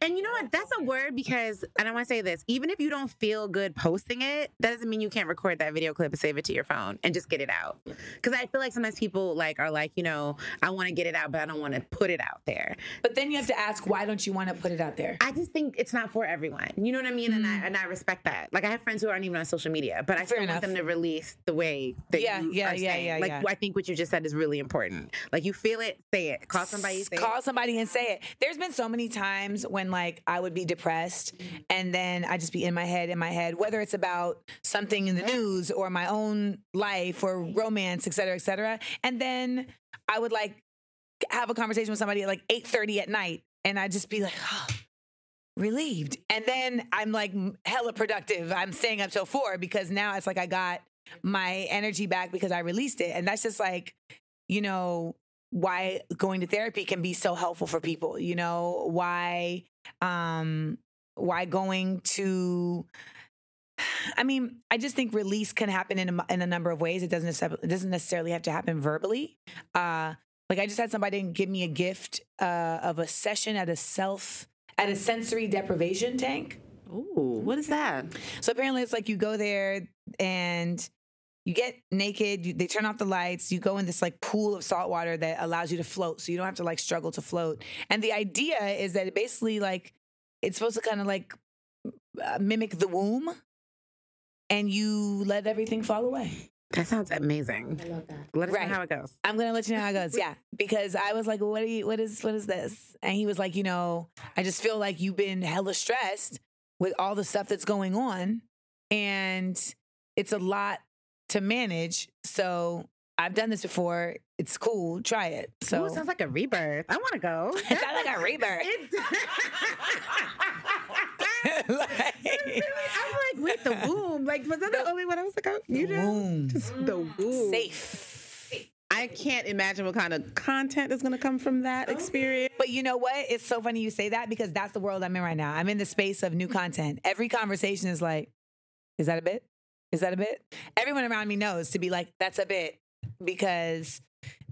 And you know what? That's a word because, and I want to say this: even if you don't feel good posting it, that doesn't mean you can't record that video clip and save it to your phone and just get it out. Because I feel like sometimes people like are like, you know, I want to get it out, but I don't want to put it out there. But then you have to ask, why don't you want to put it out there? I just think it's not for everyone. You know what I mean? And I mm. and I respect that. Like I have friends who aren't even on social media, but I Fair still enough. want them to release the way that Yeah, you yeah, are yeah, saying. yeah, Like yeah. I think what you just said is really important. Like you feel it, say it. Call somebody, say call it. somebody and say it. There's been so many times when like I would be depressed and then I just be in my head, in my head, whether it's about something in the news or my own life or romance, et cetera, et cetera. And then I would like have a conversation with somebody at like 8:30 at night and I'd just be like, oh, relieved. And then I'm like hella productive. I'm staying up till four because now it's like I got my energy back because I released it. And that's just like, you know, why going to therapy can be so helpful for people, you know, why um why going to I mean, I just think release can happen in a, in a number of ways. It doesn't necessarily, it doesn't necessarily have to happen verbally. Uh, like I just had somebody give me a gift uh, of a session at a self at a sensory deprivation tank. Ooh, what is that? So apparently, it's like you go there and you get naked. You, they turn off the lights. You go in this like pool of salt water that allows you to float, so you don't have to like struggle to float. And the idea is that it basically like it's supposed to kind of like uh, mimic the womb, and you let everything fall away. That sounds amazing. I love that. Let us Right. know how it goes. I'm gonna let you know how it goes. Yeah, because I was like, "What are you? What is? What is this?" And he was like, "You know, I just feel like you've been hella stressed with all the stuff that's going on, and it's a lot to manage. So I've done this before. It's cool. Try it. So Ooh, it sounds like a rebirth. I want to go. it sounds like a rebirth. Like- I'm like, wait, the womb. Like, was that the, only one I was like, oh, you know? womb. Just the mm. womb. safe. I I can't imagine what kind of content is going to come from that oh. experience. But you know what? It's so funny you say that because that's the world I'm in right now. I'm in the space of new content. Every conversation is like, is that a bit? Is that a bit? Everyone around me knows to be like, that's a bit because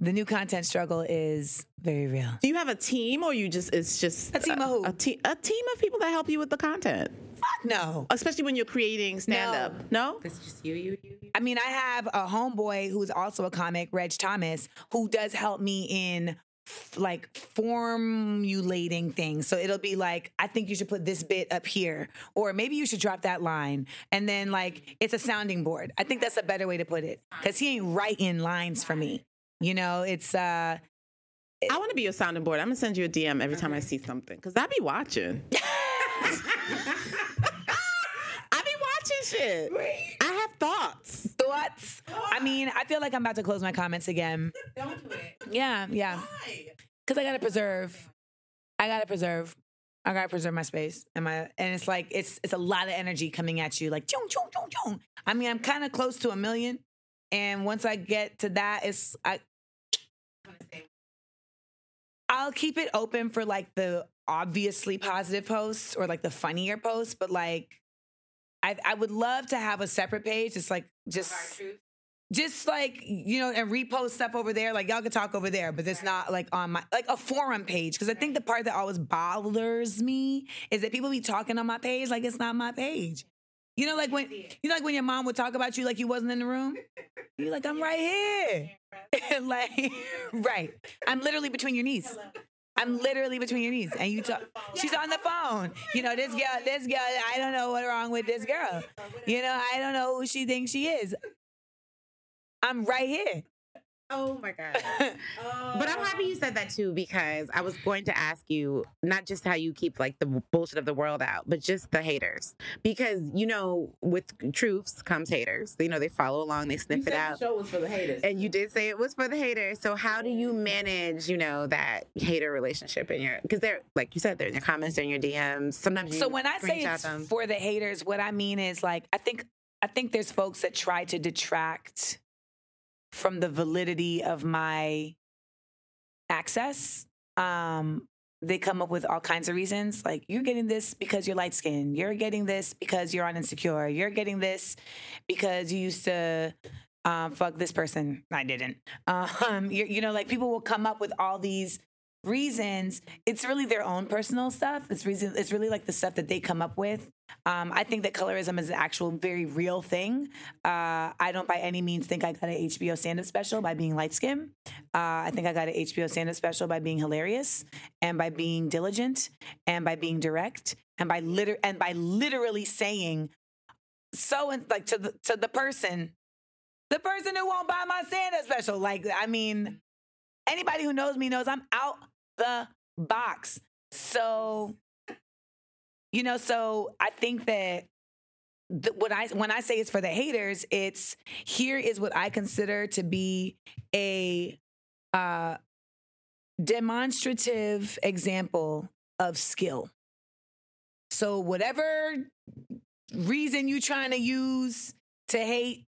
the new content struggle is very real. Do you have a team, or you just it's just A team of who? A, te- a team of people that help you with the content, Fuck no. especially when you're creating stand up. No, It's just you, you, you. you. I mean, I have a homeboy who's also a comic, Reg Thomas, who does help me in f- like formulating things. So it'll be like, I think you should put this bit up here, or maybe you should drop that line. And then like it's a sounding board. I think that's a better way to put it. Cause he ain't writing lines for me. You know, it's uh I want to be your sounding board. I'm gonna send you a DM every time I see something because I be watching. I be. I have thoughts. thoughts. I mean, I feel like I'm about to close my comments again. Don't do it. Yeah, yeah. Why? Cause I gotta preserve. I gotta preserve. I gotta preserve my space and my and it's like it's it's a lot of energy coming at you like chong chong chong chong. I mean I'm kind of close to a million, and once I get to that, it's I I'll keep it open for like the obviously positive posts or like the funnier posts, but like I I would love to have a separate page. It's like just just like you know and repost stuff over there. Like y'all can talk over there but it's not like on my like a forum page. Because i think the part that always bothers me is that people be talking on my page like it's not my page. You know like when you know like when your mom would talk about you like you wasn't in the room? You're like i'm right here. Like right. I'm literally between your knees I'm literally between your knees, and you talk. She's on the phone. You know this girl. This girl. I don't know what's wrong with this girl. You know I don't know who she thinks she is. I'm right here. Oh my god. But I'm happy you um. said that too because I was going to ask you not just how you keep like the bullshit of the world out, but just the haters. Because you know, with truths comes haters. You know, they follow along, they sniff it out. The show was for the haters. And you did say it was for the haters. So how do you manage, you know, that hater relationship in your because they're like you said, they're in your comments, they're in your DMs. Sometimes you So when I say it's them. for the haters, what I mean is like I think I think there's folks that try to detract from the validity of my access. Um, they come up with all kinds of reasons, like you're getting this because you're light skinned, you're getting this because you're on insecure, you're getting this because you used to um, fuck this person. I didn't. Um, you, you know, like people will come up with all these reasons. It's really their own personal stuff. It's reason. It's really like the stuff that they come up with. Um, I think that colorism is an actual very real thing. Uh, I don't by any means think I got an HBO stand-up special by being light skinned. Uh, I think I got an HBO stand-up special by being hilarious and by being diligent and by being direct and by liter- and by literally saying so and like to the to the person, the person who won't buy my stand-up special. Like I mean, anybody who knows me knows I'm out the box. So, you know, so I think that th- what I when I say it's for the haters, it's here is what I consider to be a uh, demonstrative example of skill. So whatever reason you're trying to use to hate,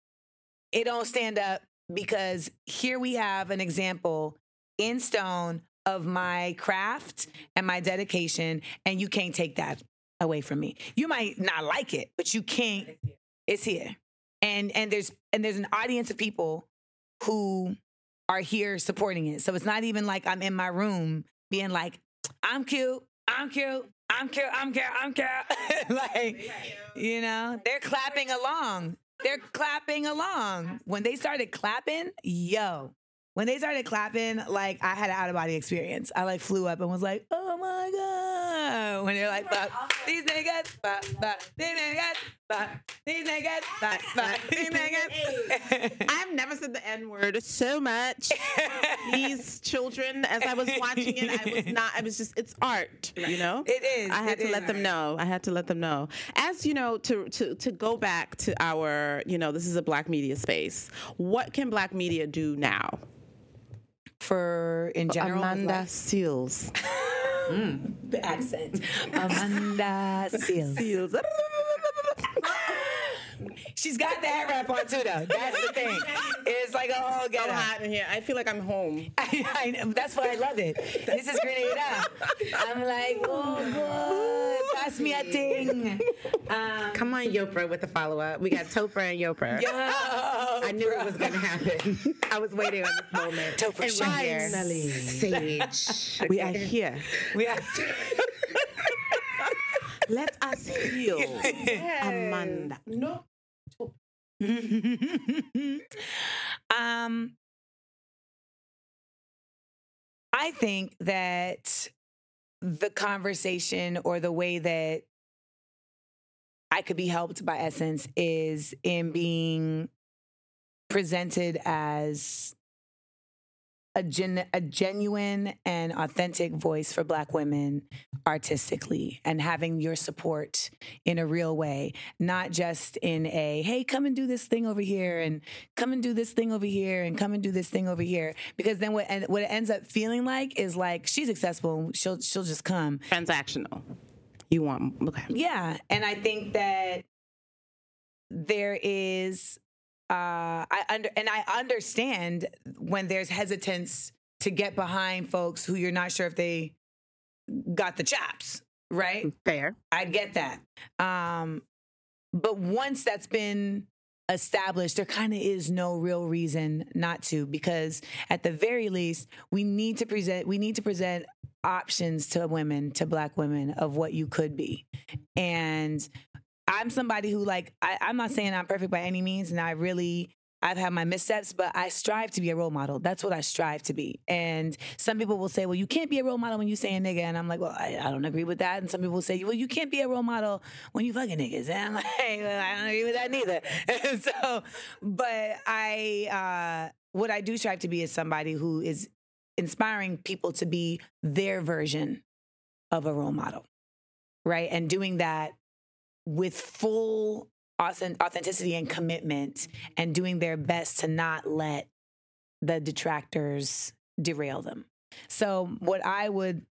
it don't stand up because here we have an example in stone of my craft and my dedication, and you can't take that away from me. You might not like it, but you can't. It's here, and and there's and there's an audience of people who are here supporting it. So it's not even like I'm in my room being like, I'm cute, I'm cute, I'm cute, I'm cute, I'm cute. like, you know, they're clapping along. They're clapping along. When they started clapping, yo, when they started clapping, like I had an out of body experience. I like flew up and was like, oh my God. When they're like, fuck these niggas, fuck, fuck these niggas, fuck these niggas, fuck, fuck these niggas. I've never said the N word so much. These children, as I was watching it, I was not. I was just. It's art, you know. It is, I had to let is. them know. I had to let them know. As you know, to to to go back to our, you know, this is a Black media space. What can Black media do now? For in general, with Amanda life- Seales. Mm. the accent. Amanda Seales. Seales. She's got the hair wrap on too, though. That's the thing. It's like a whole so get up. hot in here. I feel like I'm home. I, I. That's why I love it. This is Grenada. I'm like, oh, good. Pass me a thing. Um, Come on, Yopra, with the follow up. We got Topra and Yopra. yo, I knew it was going to happen. I was waiting on this moment. Topra And we're here. Sage. We are here. We have Let us heal Amanda. No. um, I think that the conversation or the way that I could be helped by Essence is in being presented as a, gen- a genuine and authentic voice for Black women artistically and having your support in a real way, not just in a, hey, come and do this thing over here and come and do this thing over here and come and do this thing over here. Because then what, and what it ends up feeling like is like she's accessible, she'll, she'll just come. Transactional. You want okay. Yeah, and I think that there is uh I under and I understand when there's hesitance to get behind folks who you're not sure if they got the chops, right? Fair. I get that. Um but once that's been established, there kind of is no real reason not to because at the very least, we need to present we need to present options to women, to black women of what you could be. And I'm somebody who like I, I'm not saying I'm perfect by any means, and I really I've had my missteps, but I strive to be a role model. That's what I strive to be. And some people will say, well, you can't be a role model when you say a nigga. And I'm like, well, I, I don't agree with that. And some people will say, well, you can't be a role model when you fucking niggas. And I'm like, well, I don't agree with that neither. So, but I, uh, what I do strive to be is somebody who is inspiring people to be their version of a role model. Right. And doing that with full authenticity and commitment and doing their best to not let the detractors derail them. So, what I would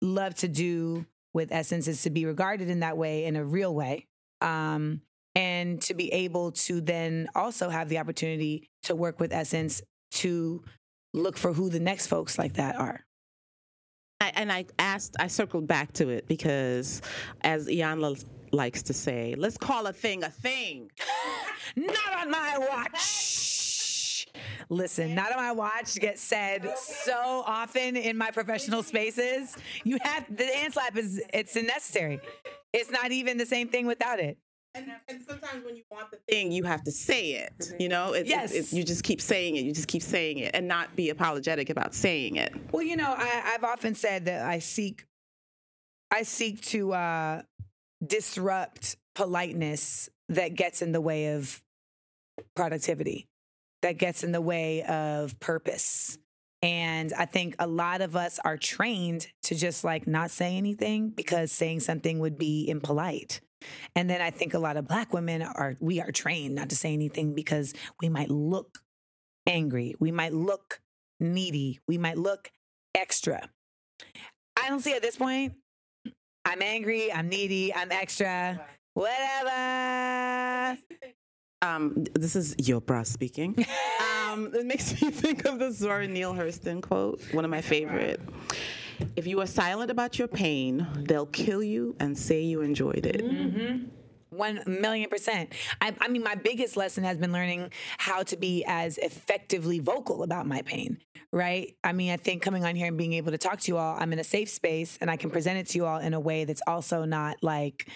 love to do with Essence is to be regarded in that way, in a real way, um, and to be able to then also have the opportunity to work with Essence to look for who the next folks like that are. I, and I asked, I circled back to it because, as Iyanla likes to say, let's call a thing a thing. Not on my watch. Listen, not on my watch gets said so often in my professional spaces. You have the hand slap is it's necessary. It's not even the same thing without it. And, and sometimes when you want the thing, you have to say it. You know, it, Yes. it, it- you just keep saying it. You just keep saying it, and not be apologetic about saying it. Well, you know, I, I've often said that I seek, I seek to uh, disrupt politeness that gets in the way of productivity, that gets in the way of purpose. And I think a lot of us are trained to just like not say anything because saying something would be impolite. And then I think a lot of black women are, we are trained not to say anything because we might look angry. We might look needy. We might look extra. I don't see at this point, I'm angry, I'm needy, I'm extra, whatever. Um, this is Yopra speaking. um, it makes me think of the Zora Neale Hurston quote, one of my favorite. If you are silent about your pain, they'll kill you and say you enjoyed it. One million percent. I, I mean, my biggest lesson has been learning how to be as effectively vocal about my pain, right? I mean, I think coming on here and being able to talk to you all, I'm in a safe space and I can present it to you all in a way that's also not like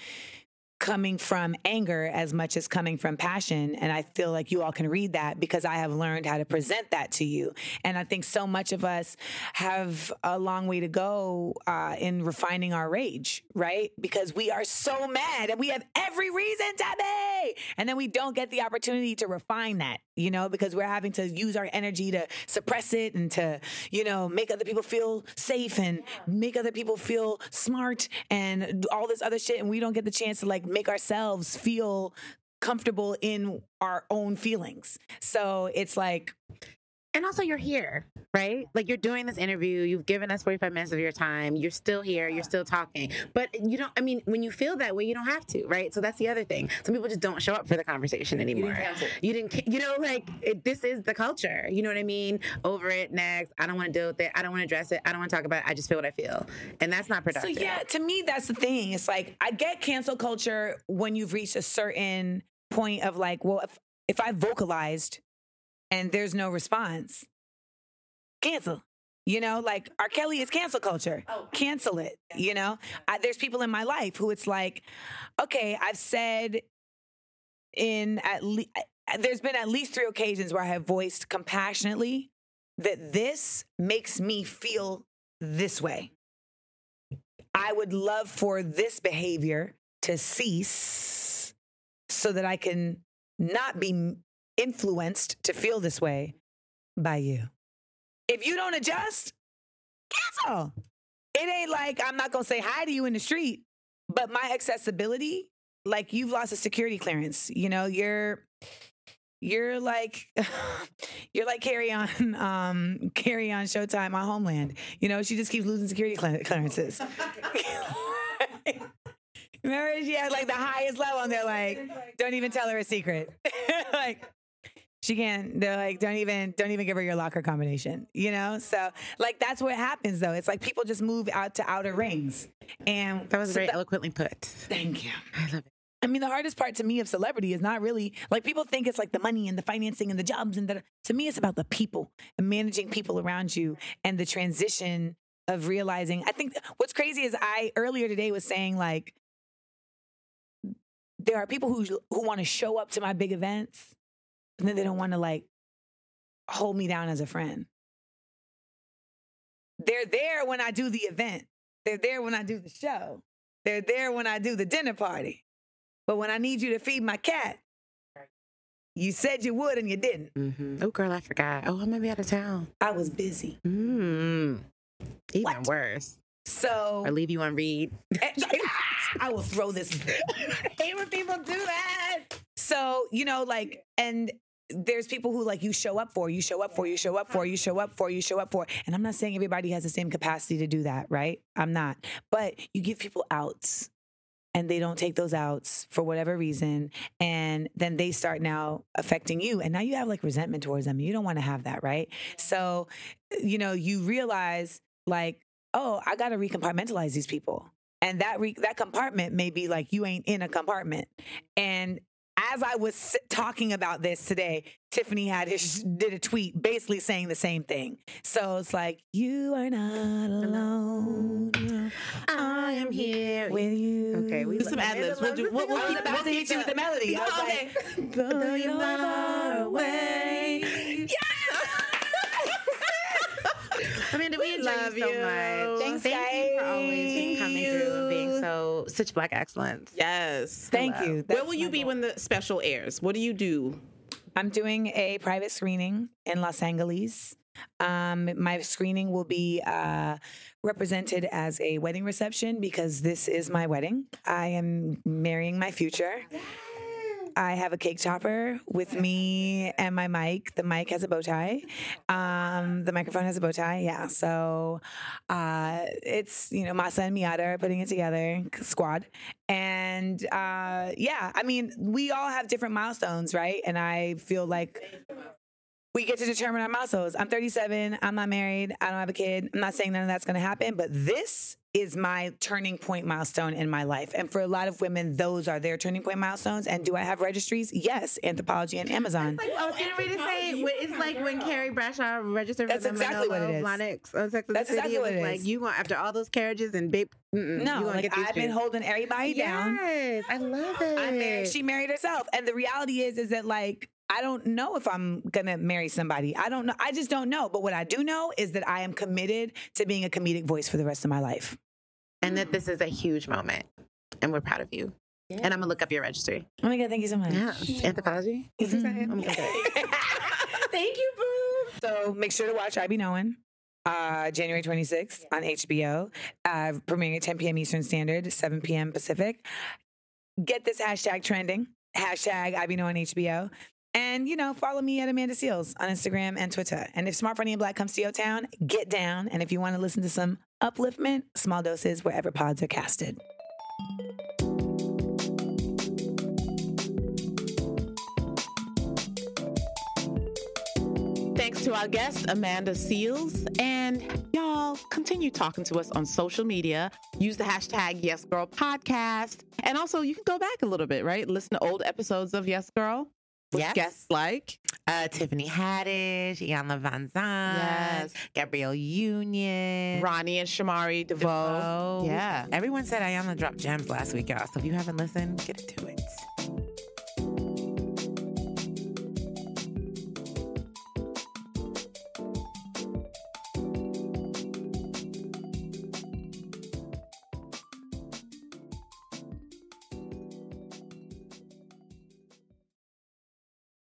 coming from anger as much as coming from passion. And I feel like you all can read that because I have learned how to present that to you. And I think so much of us have a long way to go uh, in refining our rage, right? Because we are so mad and we have every reason to be. And then we don't get the opportunity to refine that, you know, because we're having to use our energy to suppress it and to, you know, make other people feel safe and make other people feel smart and all this other shit. And we don't get the chance to like make ourselves feel comfortable in our own feelings. So it's like, And also, you're here, right? Like you're doing this interview. You've given us 45 minutes of your time. You're still here. You're still talking. But you don't. I mean, when you feel that way, you don't have to, right? So that's the other thing. Some people just don't show up for the conversation anymore. You didn't. ca- You know, like it, this is the culture. You know what I mean? Over it. Next. I don't want to deal with it. I don't want to address it. I don't want to talk about it. I just feel what I feel, and that's not productive. So yeah, to me that's the thing. It's like I get cancel culture when you've reached a certain point of like, well, if if I vocalized and there's no response, cancel. You know, like R. Kelly is cancel culture. Oh. Cancel it. You know, I, there's people in my life who it's like, okay, I've said in at least there's been at least three occasions where I have voiced compassionately that this makes me feel this way. I would love for this behavior to cease so that I can not be influenced to feel this way by you. If you don't adjust, cancel. It ain't like I'm not gonna say hi to you in the street, but my accessibility, like you've lost a security clearance. You know, you're you're like you're like carry on um Carrie on showtime on homeland you know she just keeps losing security clearances remember she had like the highest level and they're like don't even tell her a secret like she can't they're like don't even don't even give her your locker combination you know so like that's what happens though it's like people just move out to outer rings and That was so very eloquently put. thank you I love it. I mean, the hardest part to me of celebrity is not really like people think it's like the money and the financing and the jobs and the. To me, it's about the people and managing people around you and the transition of realizing. I think what's crazy is I earlier today was saying like there are people who who want to show up to my big events, and then they don't want to like hold me down as a friend. They're there when I do the event. They're there when I do the show. They're there when I do the dinner party. But when I need you to feed my cat, you said you would and you didn't. Mm-hmm. Oh, girl, I forgot. Oh, I might be out of town. I was busy. Mm. Even What? worse. So Or leave you on read. I will throw this. I hate when people do that. So, you know, like, and there's people who like you show up for, you show up for, you show up for, you show up for, you show up for. And I'm not saying everybody has the same capacity to do that, right? I'm not. But you give people outs and they don't take those outs for whatever reason. And then they start now affecting you. And now you have like resentment towards them. You don't want to have that, right? So, you know, you realize like, oh, I got to recompartmentalize these people. And that re- that compartment may be like you ain't in a compartment. And as I was talking about this today, Tiffany had his, mm-hmm. did a tweet basically saying the same thing. So it's like you are not alone. I am here. with you. Okay, we Do some ad libs. We'll do. We'll, we'll, keep- about we'll hit you with the melody. I was Okay. like, Though you're far away. Amanda, we enjoy Love you so you. much. Thanks, Thank you for always coming through and being so such black excellence. Yes. Thank Hello. you. Where will you be goal. when the special airs? What do you do? I'm doing a private screening in Los Angeles. Um, my screening will be uh, represented as a wedding reception because this is my wedding. I am marrying my future. I have a cake topper with me and my mic. The mic has a bow tie. Um, the microphone has a bow tie. Yeah. So uh, it's, you know, Masa and Miata are putting it together, squad. And uh, yeah, I mean, we all have different milestones, right? And I feel like we get to determine our milestones. I'm 37. I'm not married. I don't have a kid. I'm not saying none of that's going to happen, but this is my turning point milestone in my life. And for a lot of women, those are their turning point milestones. And do I have registries? Yes, Anthropologie and Amazon. Like oh, I was getting ready to say, it's like when Carrie Bradshaw registered That's for the exactly what it is. Monarchs on uh, Sex and the That's City. exactly it what was it like is. you going after all those carriages and babe. No, you like get these I've been holding everybody down. Yes, I love it. I'm married. She married herself. And the reality is, is that like, I don't know if I'm gonna marry somebody. I don't know. I just don't know. But what I do know is that I am committed to being a comedic voice for the rest of my life. and that this is a huge moment, and we're proud of you. And I'm gonna look up your registry. Oh my God, thank you so much. Yeah, anthropologie. Is this Mhm. it? I'm gonna look at it. Thank you, boo. So make sure to watch I Be Knowing. Uh, January 26th on HBO, uh, premiering at 10 p.m. Eastern Standard, 7 p.m. Pacific. Get this hashtag trending, hashtag I Be Knowing HBO. And, you know, follow me at Amanda Seales on Instagram and Twitter. And if Smart Funny and Black comes to your town, get down. And if you want to listen to some upliftment, small doses wherever pods are casted. Thanks to our guest, Amanda Seales. And y'all continue talking to us on social media. Use the hashtag Yes Girl Podcast. And also, you can go back a little bit, right? Listen to old episodes of Yes Girl. With Yes. guests like Uh, Tiffany Haddish, Iyanla Vanzant, Yes. Gabrielle Union, Ronnie and Shamari DeVoe. DeVoe. Yeah. Everyone said Iyanla dropped gems last week, y'all. So if you haven't listened, get into it.